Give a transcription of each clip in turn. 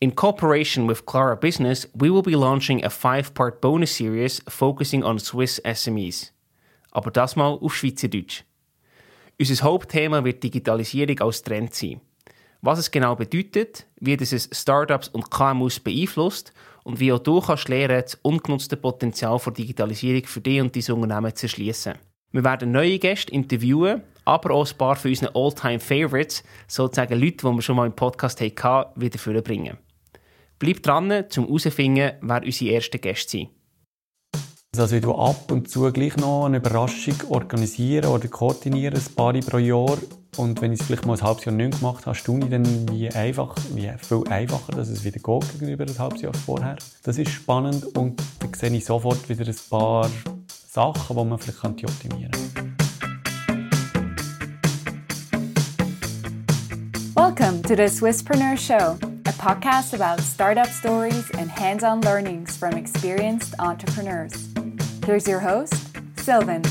In cooperation with Clara Business, we will be launching a five-part bonus series focusing on Swiss SMEs. Aber das mal auf Schweizerdeutsch. Unser Hauptthema wird Digitalisierung als Trend sein. Was es genau bedeutet, wie es Startups und KMUs beeinflusst und wie auch du kannst lernen, das ungenutzte Potenzial der Digitalisierung für dich und dein Unternehmen zu erschließen. Wir werden neue Gäste interviewen, aber auch ein paar von unseren All-Time-Favorites, sozusagen Leute, die wir schon mal im Podcast hatten, wieder vorbringen. Bleib dran, um herauszufinden, wer unsere ersten Gäste sind. Also ich ab und zu gleich noch eine Überraschung organisieren oder koordinieren, ein paar pro Jahr. Und wenn ich es vielleicht mal ein halbes Jahr nicht gemacht habe, staune ich dann, wie einfach, wie viel einfacher dass es wieder geht gegenüber ein halbes Jahr vorher. Das ist spannend und dann sehe ich sofort wieder ein paar Sachen, die man vielleicht optimieren könnte. Welcome to the Swisspreneur Show, podcast about startup stories and hands on learnings from experienced entrepreneurs. Here's your host, Sylvan.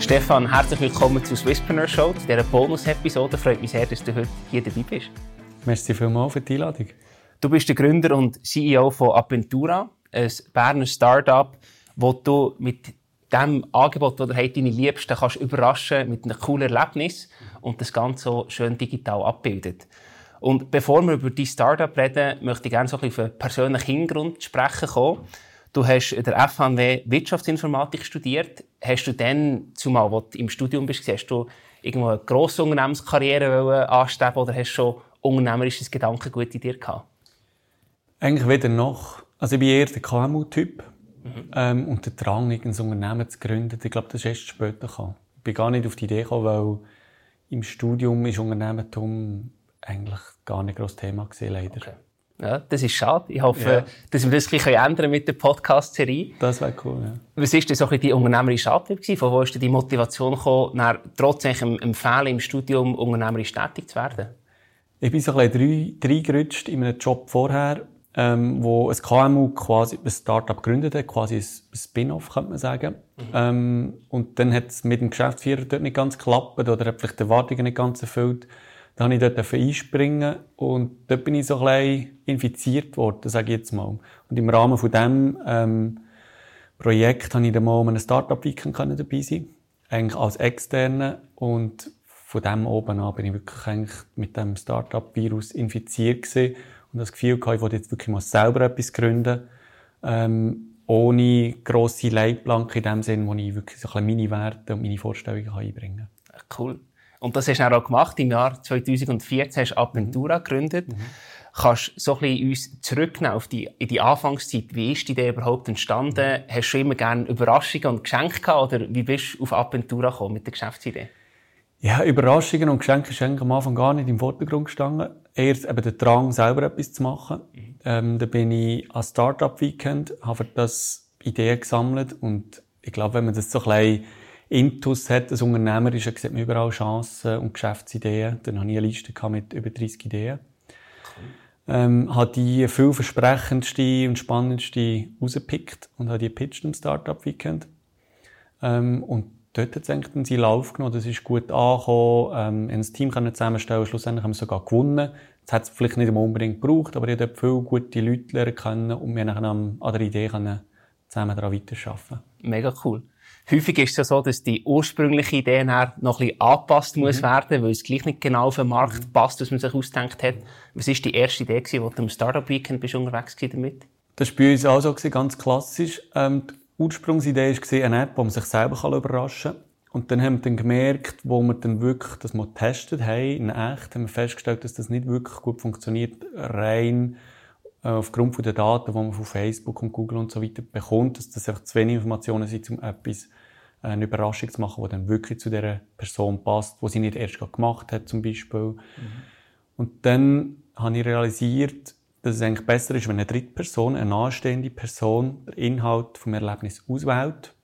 Stefan, herzlich willkommen zur Swisspreneur Show, zu dieser Bonus-Episode. Freut mich sehr, dass du heute hier dabei bist. Merci vielmals für die Einladung. Du bist der Gründer und CEO von Aventura, ein Berner Startup, wo du mit dem Angebot, das du hast, deine Liebsten kannst überraschen mit einem coolen Erlebnis und das Ganze so schön digital abbildet. Und bevor wir über dein Startup reden, möchte ich gerne so ein bisschen auf einen persönlichen Hintergrund sprechen kommen. Du hast in der FHW Wirtschaftsinformatik studiert. Hast du dann, zumal wo du im Studium bist, hast du irgendwo eine grosse Unternehmenskarriere anstreben oder hast du schon unternehmerisches Gedankengut in dir gehabt? Eigentlich weder noch. Also ich bin eher der KMU-Typ. Mhm. Ähm, und der Drang, ein Unternehmen zu gründen, ich glaube, das ist erst später gekommen. Ich bin gar nicht auf die Idee gekommen, weil im Studium ist Unternehmertum eigentlich gar nicht großes Thema gewesen, leider. Okay. Ja, das ist schade. Ich hoffe, ja. dass wir das ein ändern mit der Podcast-Serie. Das wäre cool, ja. Was war denn so ein die unternehmerische Antrieb? Von wo ist denn die Motivation gekommen, nach, trotz einem Fehler im Studium unternehmerisch tätig zu werden? Ich bin so ein bisschen reingerutscht in einem Job vorher ähm, wo ein KMU quasi ein Startup gegründet hat, quasi ein Spin-off, könnte man sagen. Mhm. Ähm, und dann hat es mit dem Geschäftsführer dort nicht ganz geklappt oder hat vielleicht die Erwartungen nicht ganz erfüllt. Dann habe ich dort einspringen und dort bin ich so ein bisschen infiziert worden, sage ich jetzt mal. Und im Rahmen von diesem ähm, Projekt habe ich dann mal an einem Startup-Weekend dabei sein eigentlich als Externe und von dem oben an bin ich wirklich eigentlich mit dem Startup-Virus infiziert gewesen und das Gefühl gehabt, ich wollte jetzt wirklich mal selber etwas gründen, ähm, ohne grosse Leitplanke in dem Sinn, wo ich wirklich so ein meine Werte und meine Vorstellungen einbringen kann. Cool. Und das hast du auch gemacht. Im Jahr 2014 hast du Aventura gegründet. Mhm. Kannst du so ein bisschen uns zurücknehmen auf die, in die Anfangszeit? Wie ist die Idee überhaupt entstanden? Mhm. Hast du immer gerne Überraschungen und Geschenke gehabt? Oder wie bist du auf Aventura gekommen mit der Geschäftsidee? Ja, Überraschungen und Geschenke sind am Anfang gar nicht im Vordergrund gestanden. Erst eben der Drang, selber etwas zu machen. Mhm. Ähm, da bin ich an Startup Weekend, habe das Ideen gesammelt und ich glaube, wenn man das so ein bisschen Intus hat, als Unternehmer, ist, sieht man überall Chancen und Geschäftsideen. Dann hatte ich eine Liste mit über 30 Ideen. Cool. Ähm, habe die vielversprechendste und spannendste rausgepickt und habe die gepitcht im Startup Weekend. Ähm, und dort hat es seinen Lauf genommen. Das ist gut angekommen. Ähm, ein Team können zusammenstellen. Schlussendlich haben wir sogar gewonnen. Das hat es vielleicht nicht unbedingt gebraucht, aber ich habe dort viele gute Leute lernen können und wir haben an der Idee können zusammen daran weiterarbeiten. Mega cool. Häufig ist es ja so, dass die ursprüngliche Idee noch ein bisschen angepasst muss mhm. werden, weil es gleich nicht genau auf den Markt mhm. passt, was man sich ausgedacht hat. Was war die erste Idee, die du am Startup Weekend bist unterwegs damit? Das war bei uns auch so, ganz klassisch. Ähm, Ursprungsidee war eine App, wo man sich selber überraschen kann. Und dann haben wir dann gemerkt, wo wir dann wirklich das mal getestet haben, in echt, haben wir festgestellt, dass das nicht wirklich gut funktioniert, rein äh, aufgrund der Daten, die man von Facebook und Google und so weiter bekommt, dass das einfach zu wenig Informationen sind, um etwas, äh, eine Überraschung zu machen, die dann wirklich zu der Person passt, die sie nicht erst gemacht hat, zum Beispiel. Mhm. Und dann habe ich realisiert, dass es eigentlich besser ist, wenn eine dritte Person, eine nahestehende Person, den Inhalt vom Erlebnis auswählt.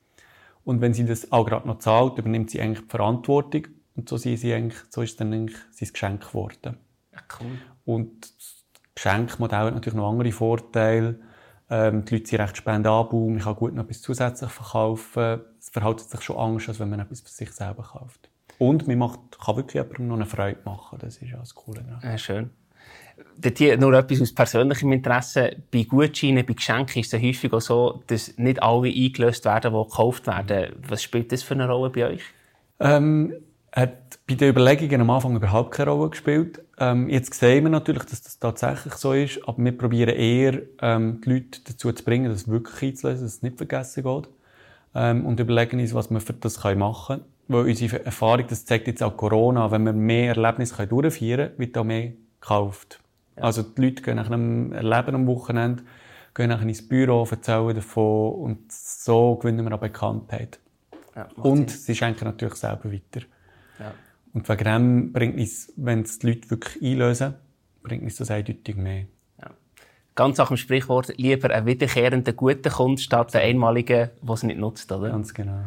Und wenn sie das auch gerade noch zahlt, übernimmt sie eigentlich die Verantwortung. Und so, sie eigentlich, so ist dann eigentlich sein Geschenk geworden. Ja, cool. Und das Geschenkmodell hat natürlich noch andere Vorteile. Ähm, die Leute sind recht spendabel, man kann gut noch etwas zusätzlich verkaufen. es verhält sich schon anders, als wenn man etwas für sich selber kauft. Und man macht, kann wirklich jemandem noch eine Freude machen. Das ist ja das Coole. Ja, schön. Hier nur etwas aus persönlichem Interesse. Bei Gutscheinen, bei Geschenken ist es häufig auch so, dass nicht alle eingelöst werden, die gekauft werden. Was spielt das für eine Rolle bei euch? Ähm, hat bei den Überlegungen am Anfang überhaupt keine Rolle gespielt. Ähm, jetzt sehen wir natürlich, dass das tatsächlich so ist, aber wir probieren eher, ähm, die Leute dazu zu bringen, das wirklich einzulösen, dass es nicht vergessen geht. Ähm, und überlegen uns, was wir für das machen können. Weil unsere Erfahrung, das zeigt jetzt auch Corona, wenn wir mehr Erlebnisse durchführen können, wird auch mehr gekauft. Ja. Also die Leute gehen nach einem Erleben am Wochenende, gehen nachher ins Büro, erzählen davon und so gewinnen wir auch Bekanntheit. Ja, und sie schenken natürlich selber weiter. Ja. Und wegen dem bringt es, wenn es die Leute wirklich einlösen, bringt es das eindeutig mehr. Ja. Ganz nach dem Sprichwort, lieber einen wiederkehrenden guten Kunden statt einen einmaligen, der es nicht nutzt, oder? Ganz genau.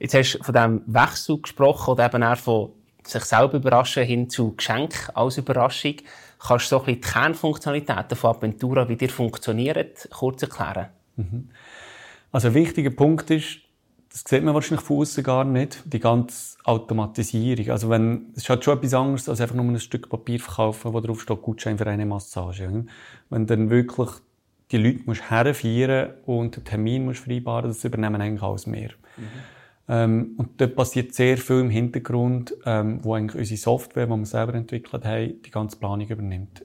Jetzt hast du von diesem Wechsel gesprochen oder eben auch von sich selber überraschen hin zu Geschenk als Überraschung. Kannst du so ein bisschen die Kernfunktionalitäten von Aventura, wie die funktionieren, kurz erklären? Mhm. Also ein wichtiger Punkt ist, das sieht man wahrscheinlich von außen gar nicht, die ganze Automatisierung. Also wenn, es ist halt schon etwas anderes, als einfach nur ein Stück Papier verkaufen, wo drauf steht, Gutschein für eine Massage. Wenn dann wirklich die Leute musst herführen und den Termin musst vereinbaren, das übernehmen eigentlich alles mehr. Mhm. Ähm, und dort passiert sehr viel im Hintergrund, ähm, wo eigentlich unsere Software, die wir selber entwickelt haben, die ganze Planung übernimmt.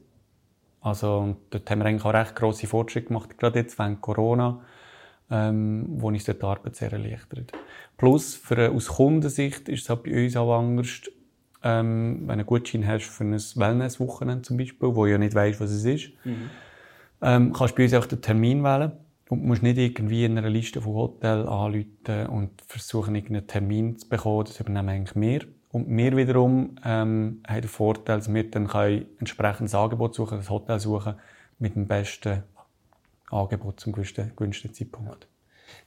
Also, und dort haben wir eigentlich auch recht grosse Fortschritte gemacht, gerade jetzt während Corona ähm, wo uns dort die Arbeit sehr erleichtert. Plus, für, aus Kundensicht ist es halt bei uns auch anders, ähm, wenn du einen Gutschein hast für ein Wellness-Wochenende zum Beispiel, wo du ja nicht weißt, was es ist, mhm. ähm, kannst du bei uns einfach den Termin wählen und musst nicht irgendwie in einer Liste von Hotels anrufen und versuchen, irgendeinen Termin zu bekommen. Das übernehmen eigentlich mehr. Und wir wiederum ähm, haben den Vorteil, dass wir dann ein entsprechendes Angebot suchen, das Hotel suchen mit dem besten Angebot zum günstigsten Zeitpunkt.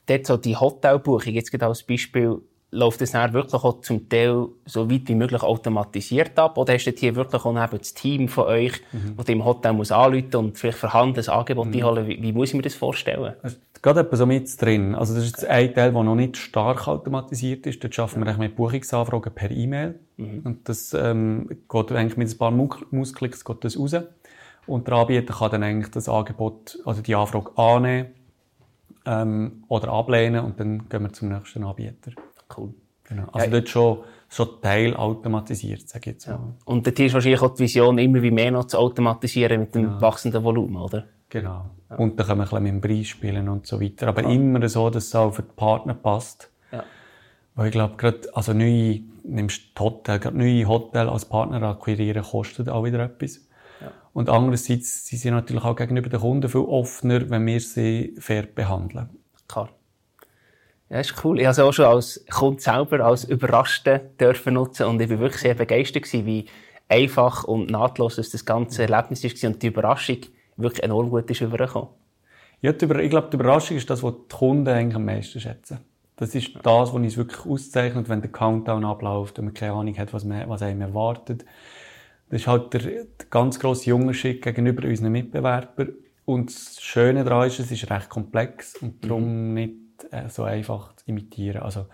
Dort so die Hotelbuchung, jetzt gerade als Beispiel, läuft das dann wirklich auch zum Teil so weit wie möglich automatisiert ab? Oder hast du hier wirklich auch das Team von euch, mhm. das im Hotel muss anrufen und vielleicht verhandeln, ein Angebot mhm. einholen? Wie, wie, muss ich mir das vorstellen? Also, gerade etwas so mit drin. Also das ist jetzt ein Teil, der noch nicht stark automatisiert ist. Dort schaffen wir mit Buchungsanfragen per E-Mail. Mhm. Und das ähm, geht eigentlich mit ein paar Mausklicks geht das raus. Und der Anbieter kann dann eigentlich das Angebot, also die Anfrage annehmen ähm, oder ablehnen und dann gehen wir zum nächsten Anbieter. Cool. Genau. Also ja, dort schon, schon teilautomatisiert, sage ich jetzt mal. Ja. Und dort ist wahrscheinlich auch die Vision, immer wie mehr noch zu automatisieren mit dem genau. wachsenden Volumen, oder? Genau. Ja. Und dann können wir ein bisschen mit dem Preis spielen und so weiter. Aber immer so, dass es auch für die Partner passt. Ja. Weil ich glaube, gerade, also neue, nimmst Hotel, gerade neue Hotel als Partner akquirieren kostet auch wieder etwas. Und andererseits sind sie natürlich auch gegenüber den Kunden viel offener, wenn wir sie fair behandeln. Klar. Ja, ist cool. Ich habe es auch schon als Kunde selber als Überraschten dürfen nutzen und ich war wirklich sehr begeistert gewesen, wie einfach und nahtlos das ganze Erlebnis war und die Überraschung wirklich enorm gut ist übergekommen. Ja, ich glaube, die Überraschung ist das, was die Kunden eigentlich am meisten schätzen. Das ist das, was uns wirklich auszeichnet, wenn der Countdown abläuft und man keine Ahnung hat, was, man, was einem erwartet. Das ist halt der, der ganz grosse Unterschied gegenüber unseren Mitbewerbern. Und das Schöne daran ist, es ist recht komplex und darum mhm. nicht äh, so einfach zu imitieren. Also,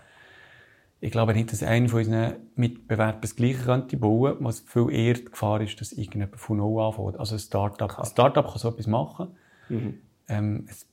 ich glaube nicht, dass einer von unseren Mitbewerbern das Gleiche könnte bauen, was viel eher die Gefahr ist, dass irgendjemand von Null anfängt. Also ein Startup. Ein Startup kann so etwas machen. Mhm. Ähm, es,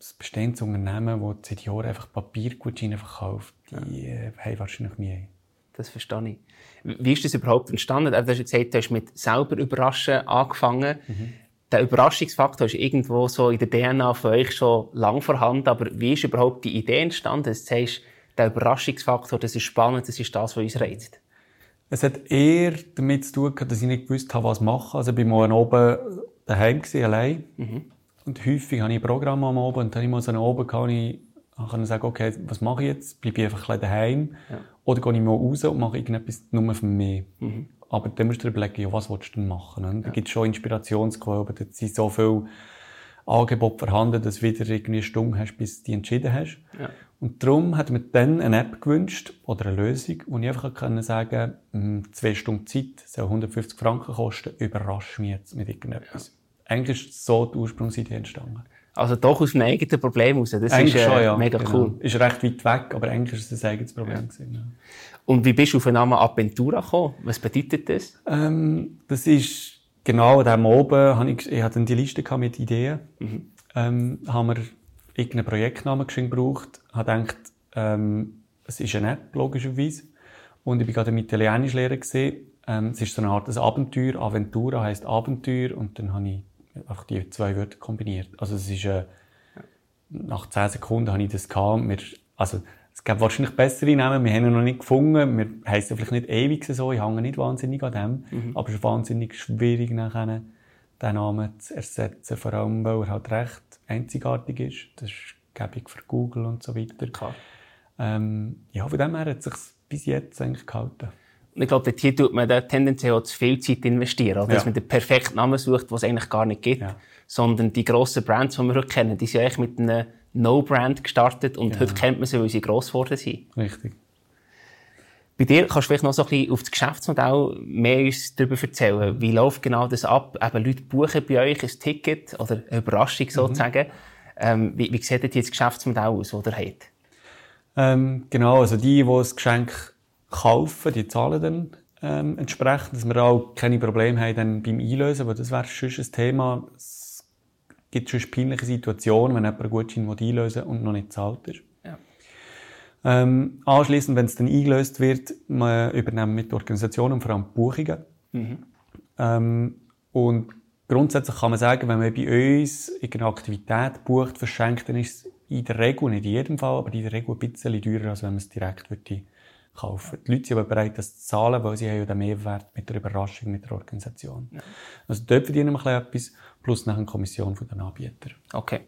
es bestehendes Unternehmen, das seit Jahren einfach Papiergutscheine verkauft, die äh, haben wahrscheinlich nie das verstehe ich. Wie ist das überhaupt entstanden? Du hast gesagt, du hast mit selber überraschen angefangen. Mhm. Der Überraschungsfaktor ist irgendwo so in der DNA von euch schon lang vorhanden, aber wie ist überhaupt die Idee entstanden? Du sagst, der Überraschungsfaktor, das ist spannend, das ist das, was uns reizt. Es hat eher damit zu tun, dass ich nicht gewusst habe, was machen. Also ich war mal oben daheim gewesen, allein. Mhm. Und häufig habe ich ein Programm am Oben und dann habe ich mal so oben gehabt, ich konnte sagen, okay, was mache ich jetzt? Bleibe ich einfach ein daheim? Ja. Oder gehe ich mal raus und mache irgendetwas nur für mich. Mhm. Aber dann musst du dir überlegen, ja, was willst du denn machen? Ne? Da gibt es schon Inspirationsquellen, da sind so viele Angebote vorhanden, dass du wieder irgendwie eine Stunde hast, bis du dich entschieden hast. Ja. Und darum hat mir dann eine App gewünscht, oder eine Lösung, wo ich einfach können sagen hm, zwei Stunden Zeit soll 150 Franken kosten, überrasch mich jetzt mit irgendetwas. Ja. Eigentlich ist so die Ursprungsidee entstanden. Also doch aus einem eigenen Problem raus. Das Eigentlich ist äh, schon, ja. mega genau. cool. Ist recht weit weg, aber eigentlich ist es ein eigenes Problem. gewesen, Ja. Und wie bist du auf den Namen Aventura gekommen? Was bedeutet das? Ähm, das ist genau an dem oben, habe ich, ich hatte dann die Liste mit Ideen. Ähm, haben wir irgendeinen Projektnamen gebraucht, habe gedacht, ähm, es ist eine App, logischerweise. Und ich bin gerade im Italienisch lernen gesehen. Ähm, es ist so eine Art ein Abenteuer. Aventura heisst Abenteuer. Und dann habe ich einfach die zwei Wörter kombiniert. Also es ist, äh, nach 10 Sekunden habe ich das gehabt. Wir, also, es gibt wahrscheinlich bessere Namen. Wir haben ihn noch nicht gefunden. Wir heissen vielleicht nicht ewig so. Ich hänge nicht wahnsinnig an dem. Aber es ist wahnsinnig schwierig, nachher den Namen zu ersetzen. Vor allem, weil er halt recht einzigartig ist. Das ist gäbig für Google und so weiter. Klar. Ähm, ja, von dem her hat es sich bis jetzt eigentlich gehalten. Ich glaube, hier tut man da tendenziell auch zu viel Zeit investieren. Dass Ja. man den perfekten Namen sucht, den es eigentlich gar nicht gibt. Ja. Sondern die grossen Brands, die wir heute kennen, die sind eigentlich mit einem No-Brand gestartet und heute kennt man sie, weil sie gross geworden sind. Richtig. Bei dir kannst du vielleicht noch so ein bisschen auf das Geschäftsmodell mehr uns darüber erzählen. Wie läuft genau das ab? Eben Leute buchen bei euch ein Ticket oder eine Überraschung sozusagen. Ähm, wie, wie sieht denn jetzt das Geschäftsmodell aus, das ihr habt? Ähm, genau, also die, die das Geschenk kaufen, die zahlen dann ähm, entsprechend, dass wir auch keine Probleme haben dann beim Einlösen, weil das wäre sonst ein Thema. Es gibt sonst peinliche Situationen, wenn jemand einen Gutschein einlösen will und noch nicht gezahlt ist. Ja. Ähm, anschließend, wenn es dann eingelöst wird, wir übernehmen mit der Organisation und vor allem Buchungen. Ähm, und grundsätzlich kann man sagen, wenn man bei uns irgendeine Aktivität bucht, verschenkt, dann ist es in der Regel, nicht in jedem Fall, aber in der Regel ein bisschen teurer, als wenn man es direkt würde kaufen Die Leute sind aber bereit, das zu zahlen, weil sie haben ja den Mehrwert mit der Überraschung, mit der Organisation. Also dort verdienen wir ein bisschen etwas, plus nachher eine Kommission von den Anbietern. Okay.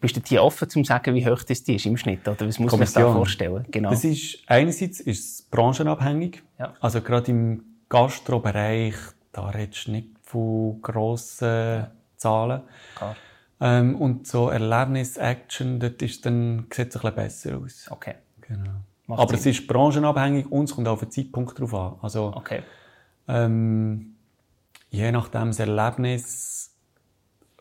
Bist du hier offen, um zu sagen, wie hoch das die ist im Schnitt? Oder was muss man sich da Kommission. vorstellen? Genau. Das ist, einerseits ist es branchenabhängig. Ja. Also gerade im Gastrobereich, da redest du nicht von grossen Zahlen. Klar. Ähm, und so Erlebnis, Action, dort ist dann, sieht es ein bisschen besser aus. Okay. Genau. Macht Aber Sinn. es ist branchenabhängig und es kommt auf den Zeitpunkt drauf an. Also, Okay. ähm, je nachdem das Erlebnis,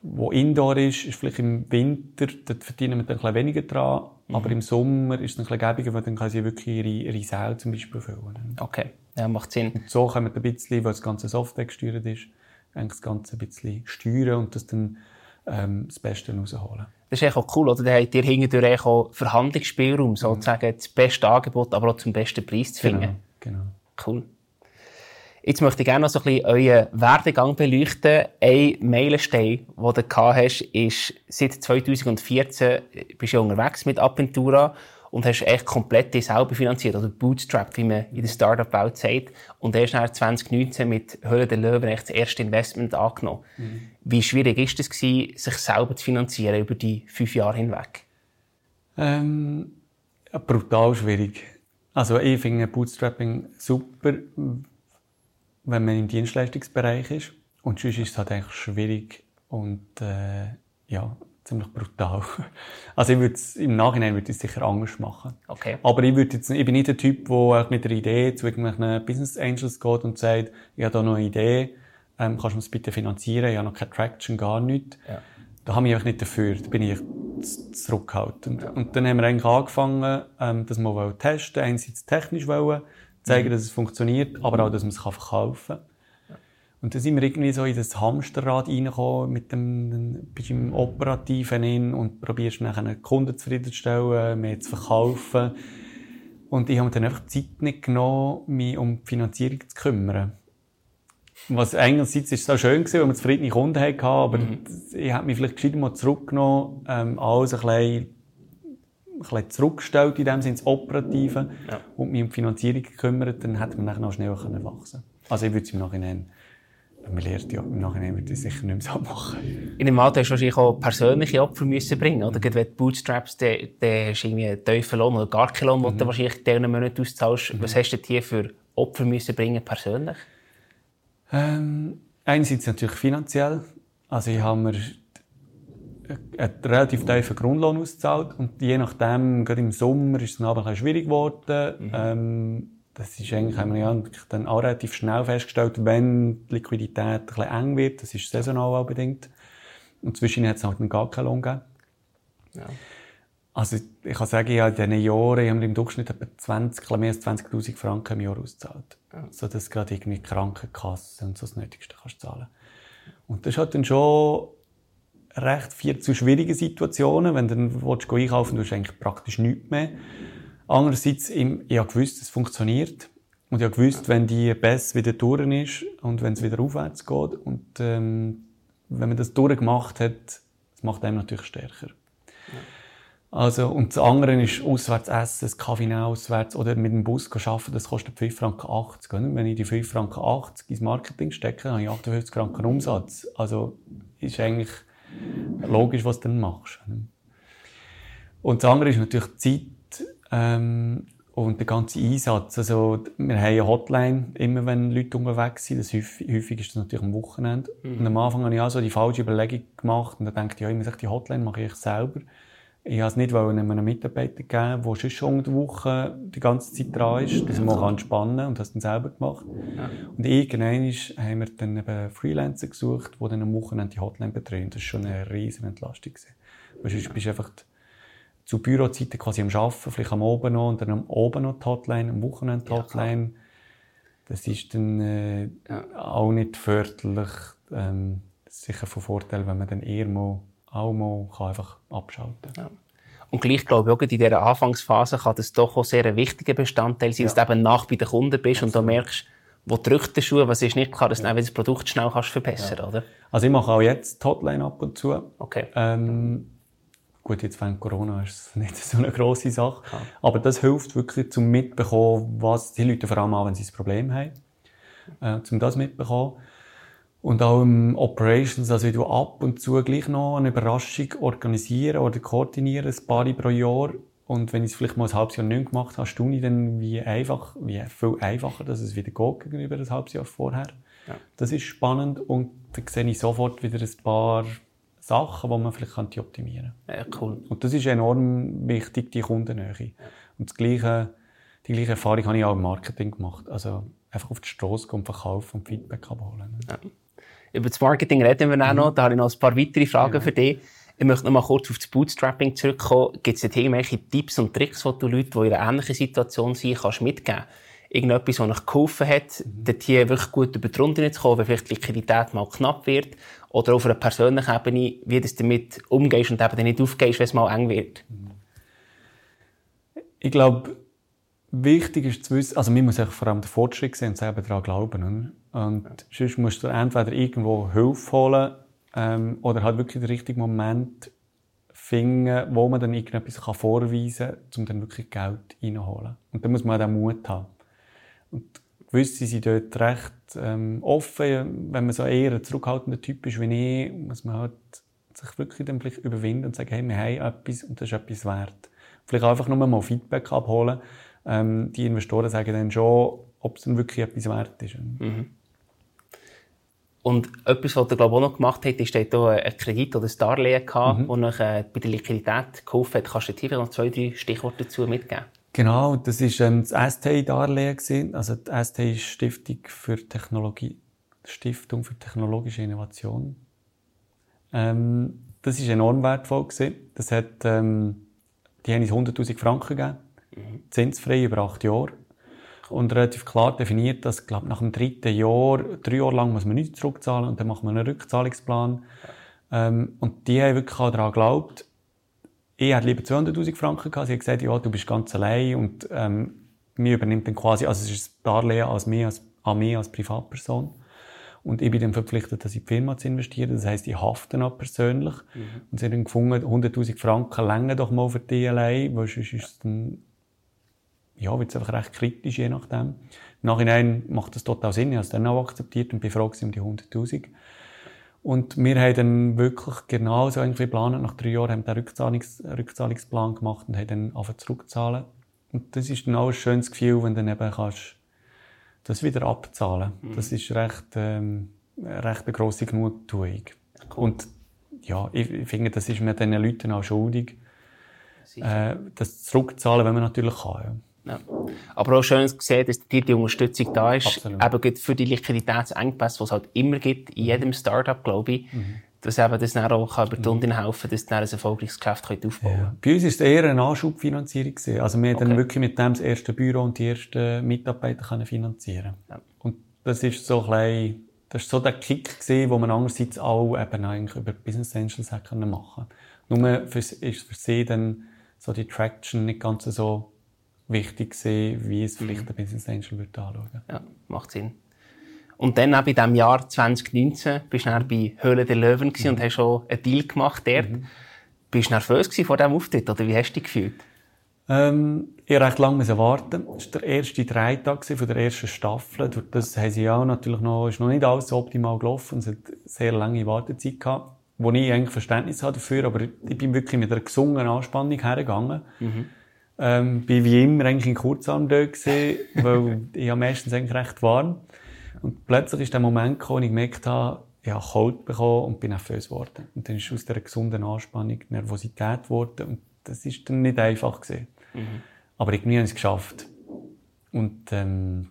wo Indoor ist, ist vielleicht im Winter, dort verdienen wir dann ein bisschen weniger dran. Mhm. Aber im Sommer ist es ein bisschen gäbiger, weil dann kann sie wirklich ihre, ihre Säle zum Beispiel füllen. Okay. Ja, macht Sinn. So können wir ein bisschen, weil das ganze Software gesteuert ist, eigentlich das Ganze ein bisschen steuern und das dann ähm, das Beste rausholen. Das ist auch cool, oder? Da habt ihr hintendurch auch Verhandlungsspielraum, sozusagen das beste Angebot, aber auch zum besten Preis zu finden. Genau. genau. Cool. Jetzt möchte ich gerne noch so ein bisschen euren Werdegang beleuchten. Ein Meilenstein, den du gehabt hast, ist, seit 2014 bist du unterwegs mit Aventura und hast echt komplett dich selber finanziert, oder bootstrapped, wie man in der Startup-Welt sagt. Und erst nach 2019 mit Höhle der Löwen echt das erste Investment angenommen. Wie schwierig ist es gewesen, sich selber zu finanzieren über die fünf Jahre hinweg? Ähm, brutal schwierig. Also ich finde Bootstrapping super, wenn man im Dienstleistungsbereich ist. Und sonst ist es halt eigentlich schwierig und äh, ja, ziemlich brutal. Also ich würde es, im Nachhinein würde ich es sicher anders machen. Okay. Aber ich, würde jetzt, ich bin nicht der Typ, der mit der Idee zu irgendwelchen Business Angels geht und sagt, ich habe da noch eine Idee, ähm, kannst du mir das bitte finanzieren? Ich habe noch keine Traction, gar nichts. Ja. Da habe ich mich nicht dafür. Da bin ich zurückhaltend. Und dann haben wir eigentlich angefangen, ähm, das mal wollen testen. Einerseits technisch wollen, zeigen, dass es funktioniert, aber auch, dass man es verkaufen kann. Und dann sind wir irgendwie so in das Hamsterrad reingekommen, mit dem, dann bist im Operativen in und probierst nachher einen Kunden zufriedenzustellen, mehr zu verkaufen. Und ich habe mir dann einfach Zeit nicht genommen, mich um die Finanzierung zu kümmern. Was einerseits ist es auch schön gewesen, weil wir zufriedene Kunden hatten, aber ich habe mich vielleicht gescheit mal zurückgenommen, ähm, alles ein bisschen, ein bisschen zurückgestellt in dem Sinne, das Operative, Ja. und mich um die Finanzierung gekümmert, dann hätte man nachher noch schneller können wachsen Also ich würde es im Nachhinein, man lernt ja, im Nachhinein ich es sicher nicht mehr so machen. In dem Alter hast du wahrscheinlich auch persönliche Opfer müssen bringen, oder? Gerade wenn du Bootstraps, dann hast du irgendwie einen tiefen Lohn oder gar keinen Lohn, den du wahrscheinlich diesen Monat auszahlst. Was hast du hier für Opfer müssen bringen, persönlich? Ähm, einerseits natürlich finanziell. Also ich habe mir einen relativ tiefen Grundlohn ausgezahlt und je nachdem, gerade im Sommer ist es dann schwierig geworden. Ähm, das ist eigentlich, haben wir ja dann auch relativ schnell festgestellt, wenn die Liquidität ein bisschen eng wird, das ist saisonal auch bedingt, Und zwischen hat es halt gar keinen Lohn gegeben. Ja. Also, ich kann sagen, ja, in diesen Jahren haben wir im Durchschnitt etwa 20, mehr als 20.000 Franken im Jahr ausgezahlt. Ja. So, dass gerade irgendwie Krankenkasse und so das Nötigste kannst zahlen. Und das ist halt dann schon recht viel zu schwierigen Situationen, wenn du dann willst, einkaufen willst, du hast eigentlich praktisch nichts mehr. Andererseits, ich habe gewusst, es funktioniert. Und ich habe gewusst, wenn die Bess wieder durch ist und wenn es wieder aufwärts geht. Und ähm, wenn man das durchgemacht hat, das macht einem natürlich stärker. Also, und das andere ist auswärts essen, das Kaffee auswärts oder mit dem Bus arbeiten, das kostet 5 Franken 80. Und wenn ich die 5 Franken 80 ins Marketing stecke, dann habe ich 58 Franken Umsatz. Also ist eigentlich logisch, was du dann machst. Und das andere ist natürlich die Zeit ähm, und der ganze Einsatz. Also wir haben eine Hotline, immer wenn Leute unterwegs sind. Das häufig, häufig ist das natürlich am Wochenende. Mhm. Und am Anfang habe ich auch so die falsche Überlegung gemacht und dann denke ich, ja, ich muss die Hotline mache ich selber. Ich wollte es nicht einem Mitarbeiter geben, der schon schon der Woche die ganze Zeit dran ist, dass er mal entspannen kann und das dann selber gemacht. Ja. Und irgendwann haben wir dann eben Freelancer gesucht, die dann am Wochenende die Hotline betreuen. Das war schon eine riesige Entlastung. Weil sonst bist du einfach zu Bürozeiten quasi am Arbeiten, vielleicht am Oben noch und dann am Oben noch die Hotline, am Wochenende die Hotline. Ja, das ist dann äh, auch nicht förderlich. Ähm, sicher von Vorteil, wenn man dann eher mal auch mal kann einfach abschalten kann. Ja. Und gleich glaube ich auch in dieser Anfangsphase kann das doch auch sehr ein wichtiger Bestandteil sein, ja. dass du eben nach bei den Kunden bist Absolut. und da merkst, wo drückt der Schuh, was ist nicht klar, dass ja. du das Produkt schnell kannst verbessern ja. oder? Also ich mache auch jetzt die Hotline ab und zu. Okay. Ähm, gut, jetzt während Corona ist es nicht so eine grosse Sache. Ja. Aber das hilft wirklich, zum mitbekommen, was die Leute vor allem auch, wenn sie ein Problem haben, äh, zum das mitbekommen. Und auch im Operations, also wie du ab und zu gleich noch eine Überraschung organisieren oder koordinieren, ein paar pro Jahr. Und wenn ich es vielleicht mal ein halbes Jahr nicht gemacht habe, staune ich dann, wie einfach, wie viel einfacher, dass es wieder geht gegenüber ein halbes Jahr vorher. Ja. Das ist spannend und dann sehe ich sofort wieder ein paar Sachen, die man vielleicht optimieren könnte. Ja, cool. Und das ist enorm wichtig, die Kundennähe. Und das gleiche, die gleiche Erfahrung habe ich auch im Marketing gemacht. Also einfach auf die Straße gehen, verkaufen und Feedback abholen. Ja. Über das Marketing reden wir auch noch. Mhm. Da habe ich noch ein paar weitere Fragen ja. für dich. Ich möchte noch mal kurz auf das Bootstrapping zurückkommen. Gibt es irgendwelche Tipps und Tricks, die du Leuten, die in einer ähnlichen Situation sind, kannst mitgeben Irgendetwas, das euch geholfen hat, mhm. dort hier wirklich gut über die Runde zu kommen, wenn vielleicht die Liquidität mal knapp wird? Oder auf einer persönlichen Ebene, wie du damit umgehst und eben nicht aufgehst, wenn es mal eng wird? Mhm. Ich glaube, wichtig ist zu wissen, also man muss vor allem den Fortschritt sehen und selber daran glauben. Und ja. sonst musst du entweder irgendwo Hilfe holen ähm, oder halt wirklich den richtigen Moment finden, wo man dann irgendetwas kann vorweisen kann, um dann wirklich Geld reinzuholen. Und dann muss man auch den Mut haben. Und gewisse sind dort recht ähm, offen. Wenn man so eher ein zurückhaltender Typ ist wie ich, muss man halt sich wirklich dann vielleicht überwinden und sagen, hey, wir haben etwas und das ist etwas wert. Vielleicht einfach nur mal Feedback abholen. Ähm, die Investoren sagen dann schon, ob es dann wirklich etwas wert ist. Mhm. Und etwas, was er glaube ich, auch noch gemacht hat, ist, dort ein Kredit oder ein Darlehen gehabt, mhm. das äh, bei der Liquidität geholfen hat. Kannst du dir noch zwei, drei Stichworte dazu mitgeben? Genau, das war ähm, das STI-Darlehen. Also die STI ist Stiftung für Technologie, Stiftung für technologische Innovation. Ähm, das war enorm wertvoll. Gewesen. Das hat, ähm, die haben uns 100'000 Franken gegeben, mhm. zinsfrei über acht Jahre und relativ klar definiert, dass glaub, nach dem dritten Jahr, drei Jahre lang muss man nichts zurückzahlen und dann macht man einen Rückzahlungsplan. Ähm, und die haben wirklich auch daran geglaubt. Ich hätte lieber 200'000 Franken gehabt. Sie haben gesagt, ja, du bist ganz allein und ähm, mir übernimmt dann quasi, also es ist ein Darlehen als mir, als, an mich als Privatperson. Und ich bin dann verpflichtet, dass ich in die Firma zu investieren. Das heisst, ich hafte auch persönlich. Mhm. Und sie haben dann gefunden, 100'000 Franken länger doch mal für die allein, weil sonst ist es dann ja, wird es einfach recht kritisch, je nachdem. Im Nachhinein macht das total Sinn. Ich habe es dann auch akzeptiert und bin froh um die 100'000. Und wir haben dann wirklich genau so irgendwie geplant. Nach drei Jahren haben wir den Rückzahlungs Rückzahlungsplan gemacht und haben dann angefangen zurückzahlen. Und das ist dann auch ein schönes Gefühl, wenn du dann eben kannst das wieder abzahlen. Mhm. Das ist recht, ähm, recht eine grosse Genugtuung. Cool. Und ja, ich, ich finde, das ist mir diesen Leuten auch schuldig, äh, das zurückzahlen, wenn man natürlich kann. Ja. Ja. Aber auch schön zu sehen, dass die, die Unterstützung da ist. Absolut. Eben für die Liquiditätsengpässe, die es halt immer gibt, in jedem Startup, glaube ich. Mhm. dass eben das dann auch über die Runde helfen kann, dass dann ein erfolgreiches Geschäft aufbauen ja. Bei uns war es eher eine Anschubfinanzierung. Also wir okay. dann wirklich mit dem das erste Büro und die ersten Mitarbeiter können finanzieren ja. Und das ist so ein das ist so der Kick gewesen, wo man andererseits auch eben eigentlich über Business Angels machen. Nur für, ist für sie dann so die Traction nicht ganz so wichtig gewesen, wie es vielleicht mhm. der Business Angel würde anschauen. Ja, macht Sinn. Und dann auch in diesem Jahr 2019 bist du dann bei Höhle der Löwen mhm. und hast schon einen Deal gemacht dort. Mhm. Bist du nervös vor diesem Auftritt oder wie hast du dich gefühlt? Ähm, ich musste recht lange warten. Das war der erste Dreitag von der ersten Staffel. Durch das haben sie auch natürlich noch, ist noch nicht alles so optimal gelaufen. Es hat sehr lange Wartezeit gehabt, wo ich eigentlich Verständnis habe dafür. Aber ich bin wirklich mit einer gesungenen Anspannung hergegangen. Mhm. Ähm, bin wie immer eigentlich in Kurzarm dort gewesen, weil ich ja meistens eigentlich recht warm. Und plötzlich ist der Moment gekommen, wo ich gemerkt habe, ich habe Kalt bekommen und bin nervös geworden. Und dann ist aus dieser gesunden Anspannung Nervosität geworden. Und das ist dann nicht einfach gewesen. Mhm. Aber irgendwie habe ich es geschafft. Und, ähm,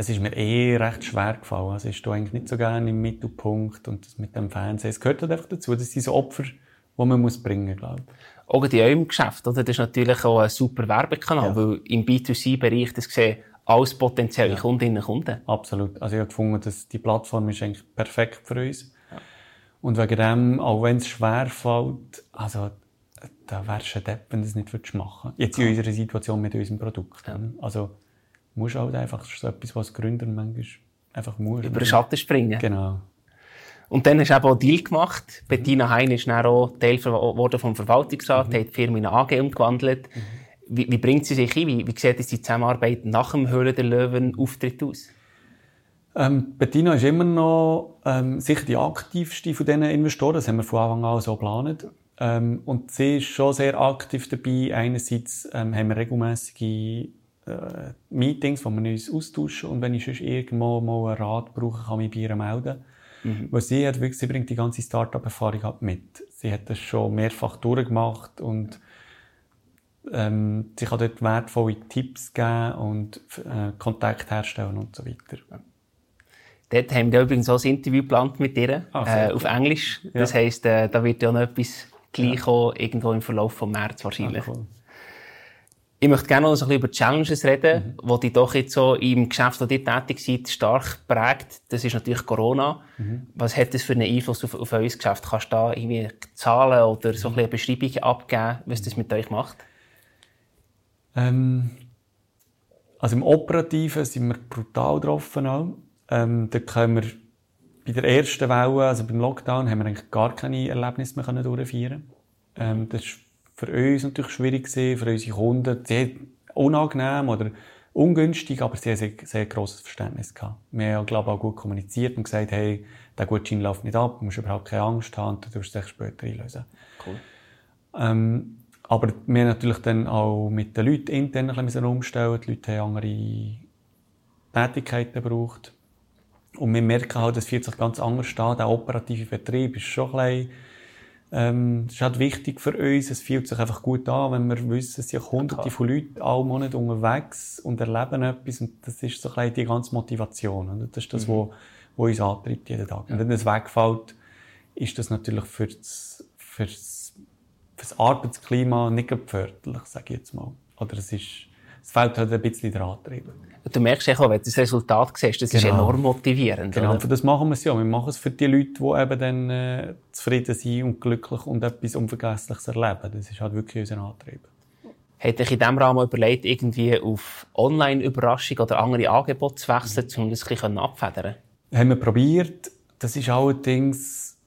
es ist mir eh recht schwer gefallen. Also ich stehe eigentlich nicht so gerne im Mittelpunkt und das mit dem Fernsehen. Es gehört halt einfach dazu. Das sind so Opfer, die man muss bringen, glaube ich. Auch in eurem Geschäft, oder? Das ist natürlich auch ein super Werbekanal, ja. weil im B2C-Bereich das gesehen als potenzielle ja. Kundinnen und Kunden. Absolut. Also ich habe gefunden, dass die Plattform ist eigentlich perfekt für uns. Ja. Und wegen dem, auch wenn es schwer fällt, also da wärst du ein Depp, wenn du das nicht machen würdest. Jetzt in unserer Situation mit unserem Produkt. Ja. Also musst halt einfach, das ist so etwas, was Gründer manchmal einfach muss. Über den Schatten springen. Genau. Und dann hast du eben auch einen Deal gemacht. Bettina Hein ist dann auch Teil vom Verwaltungsrat, mhm. hat die Firma in eine AG umgewandelt. Mhm. Wie, wie, bringt sie sich ein? Wie, wie sieht die Zusammenarbeit nach dem Höhle der Löwen Auftritt aus? Ähm, Bettina ist immer noch ähm, sicher die aktivste von diesen Investoren. Das haben wir von Anfang an so geplant. Ähm, und sie ist schon sehr aktiv dabei. Einerseits ähm, haben wir regelmäßige äh, Meetings, wo wir uns austauschen. Und wenn ich sonst irgendwo mal einen Rat brauche, kann ich mich bei ihr melden. Mhm. Weil sie hat wirklich, sie bringt die ganze Start-up-Erfahrung mit. Sie hat das schon mehrfach durchgemacht und ähm, sie kann dort wertvolle Tipps geben und äh, Kontakt herstellen und so weiter. Dort haben wir übrigens auch ein Interview geplant mit ihr, ah, äh, auf Englisch. Ja. Das heisst, äh, da wird ja noch etwas gleich ja. irgendwo im Verlauf des März wahrscheinlich. Ah, cool. Ich möchte gerne noch ein bisschen über Challenges reden, mhm. die dich doch jetzt so im Geschäft, wo ihr tätig seid, stark prägt. Das ist natürlich Corona. Mhm. Was hat das für einen Einfluss auf, auf euer Geschäft? Kannst du da irgendwie Zahlen oder so ein eine Beschreibung abgeben, was das mit euch macht? Ähm, also im Operativen sind wir brutal getroffen. Ähm, da können wir bei der ersten Welle, also beim Lockdown, haben wir eigentlich gar keine Erlebnisse mehr durchführen ähm, Das war für uns natürlich schwierig gewesen, für unsere Kunden. Sehr unangenehm oder ungünstig, aber sie haben sehr, sehr grosses Verständnis gehabt. Wir haben, glaube ich, auch gut kommuniziert und gesagt, hey, der Gutschein läuft nicht ab, du musst überhaupt keine Angst haben, du wirst es später einlösen. Cool. Ähm, aber wir haben natürlich dann auch mit den Leuten intern ein bisschen umstellen. Die Leute haben andere Tätigkeiten gebraucht. Und wir merken halt, das fühlt sich ganz anders an. Der operative Betrieb ist schon ein bisschen, ähm, das ist halt wichtig für uns. Es fühlt sich einfach gut an, wenn wir wissen, es sind hunderte von Leuten alle Monate unterwegs und erleben etwas. Und das ist so ein bisschen die ganze Motivation. Und das ist das, mhm. wo, wo uns antreibt jeden Tag. Ja. Und wenn das wegfällt, ist das natürlich für das, für das, für das Arbeitsklima nicht förderlich, sage ich jetzt mal. Oder es ist, es fehlt halt ein bisschen der Antrieb. Du merkst auch, wenn du das Resultat siehst, das genau. ist enorm motivierend. Genau, oder? für das machen wir es ja. Wir machen es für die Leute, die eben dann äh, zufrieden sind und glücklich und etwas Unvergessliches erleben. Das ist halt wirklich unser Antrieb. Hätte ich in diesem Rahmen überlegt, irgendwie auf Online-Überraschung oder andere Angebote zu wechseln, um das ein bisschen abfedern? Haben wir probiert. Das ist allerdings,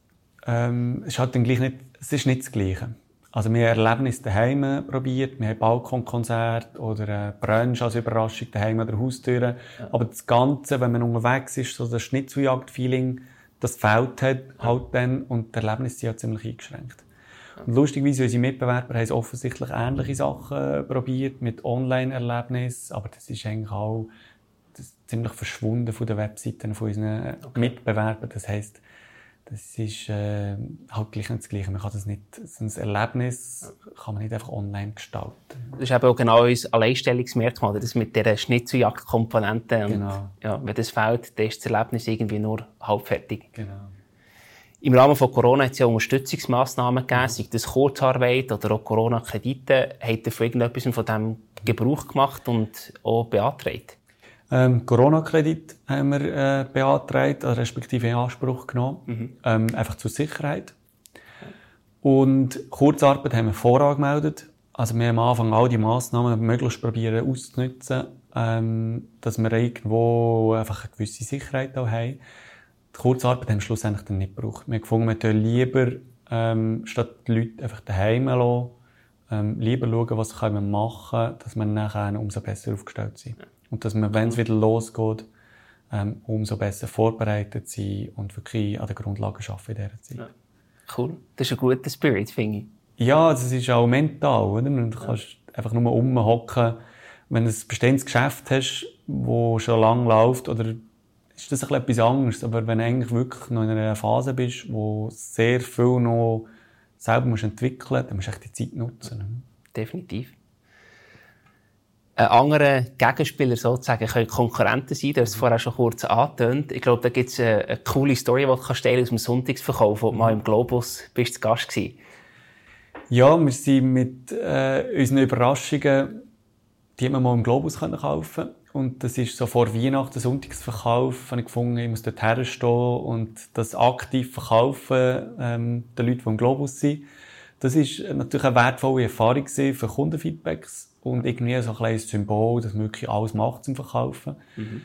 ähm, ist halt dann gleich nicht, es ist nicht das Gleiche. Also wir haben Erlebnisse daheim probiert, wir haben Balkonkonzert oder eine Brunch als Überraschung daheim an der Haustür. Ja. Aber das Ganze, wenn man unterwegs ist, so das Schnitzeljagd-Feeling, das fehlt halt, ja. halt dann und die Erlebnisse sind ja ziemlich eingeschränkt. Ja. Und lustigerweise, unsere Mitbewerber haben offensichtlich ähnliche Sachen probiert mit Online-Erlebnissen, aber das ist eigentlich auch ziemlich verschwunden von den Webseiten von unseren okay. Mitbewerbern. Das heisst, das ist äh, halt gleich nicht das Gleiche. Man kann das nicht, so ein Erlebnis kann man nicht einfach online gestalten. Das ist eben auch genau unser Alleinstellungsmerkmal, das mit dieser Schnitzeljagd-Komponente. Genau. Ja, wenn das fehlt, dann ist das Erlebnis irgendwie nur halbfertig. Genau. Im Rahmen von Corona hat es ja Unterstützungsmaßnahmen gegeben, sei das Kurzarbeit oder auch Corona-Kredite. Habt ihr von irgendetwas von dem Gebrauch gemacht und auch beantragt? Ähm, Corona-Kredit haben wir äh, beantragt, also respektive in Anspruch genommen, mhm. ähm, einfach zur Sicherheit. Und Kurzarbeit haben wir vorangemeldet. Also wir haben am Anfang all die Massnahmen möglichst probieren auszunutzen, ähm, dass wir irgendwo einfach eine gewisse Sicherheit auch haben. Die Kurzarbeit haben wir schlussendlich dann nicht gebraucht. Wir haben gefunden, wir tun lieber, ähm, statt die Leute einfach daheim lassen, ähm, lieber schauen, was können wir machen, dass wir nachher umso besser aufgestellt sind. Und dass wir, wenn es wieder losgeht, ähm, umso besser vorbereitet sind und wirklich an den Grundlagen arbeiten in dieser Zeit. Ja. Cool. Das ist ein guter Spirit, finde ich. Ja, das ist auch mental, oder? Du kannst einfach nur rumhocken. Wenn du ein bestehendes Geschäft hast, das schon lange läuft, oder ist das etwas anderes. Aber wenn du eigentlich wirklich noch in einer Phase bist, wo sehr viel noch selber musst entwickeln musst, dann musst du echt die Zeit nutzen. Definitiv. Ein anderer Gegenspieler sozusagen können Konkurrenten sein. Du hast es vorher schon kurz angetönt. Ich glaube, da gibt es eine, eine, coole Story, die du stellen aus dem Sonntagsverkauf, wo du mal im Globus bist, zu Gast gewesen. Ja, wir sind mit äh, unseren Überraschungen, die wir mal im Globus kaufen und das ist so vor Weihnachten, Sonntagsverkauf, habe ich gefunden, ich muss dort herstehen und das aktiv verkaufen ähm, den Leuten, die im Globus sind. Das ist natürlich eine wertvolle Erfahrung für Kundenfeedbacks und irgendwie so ein kleines Symbol, dass man wirklich alles macht zum Verkaufen. Mhm.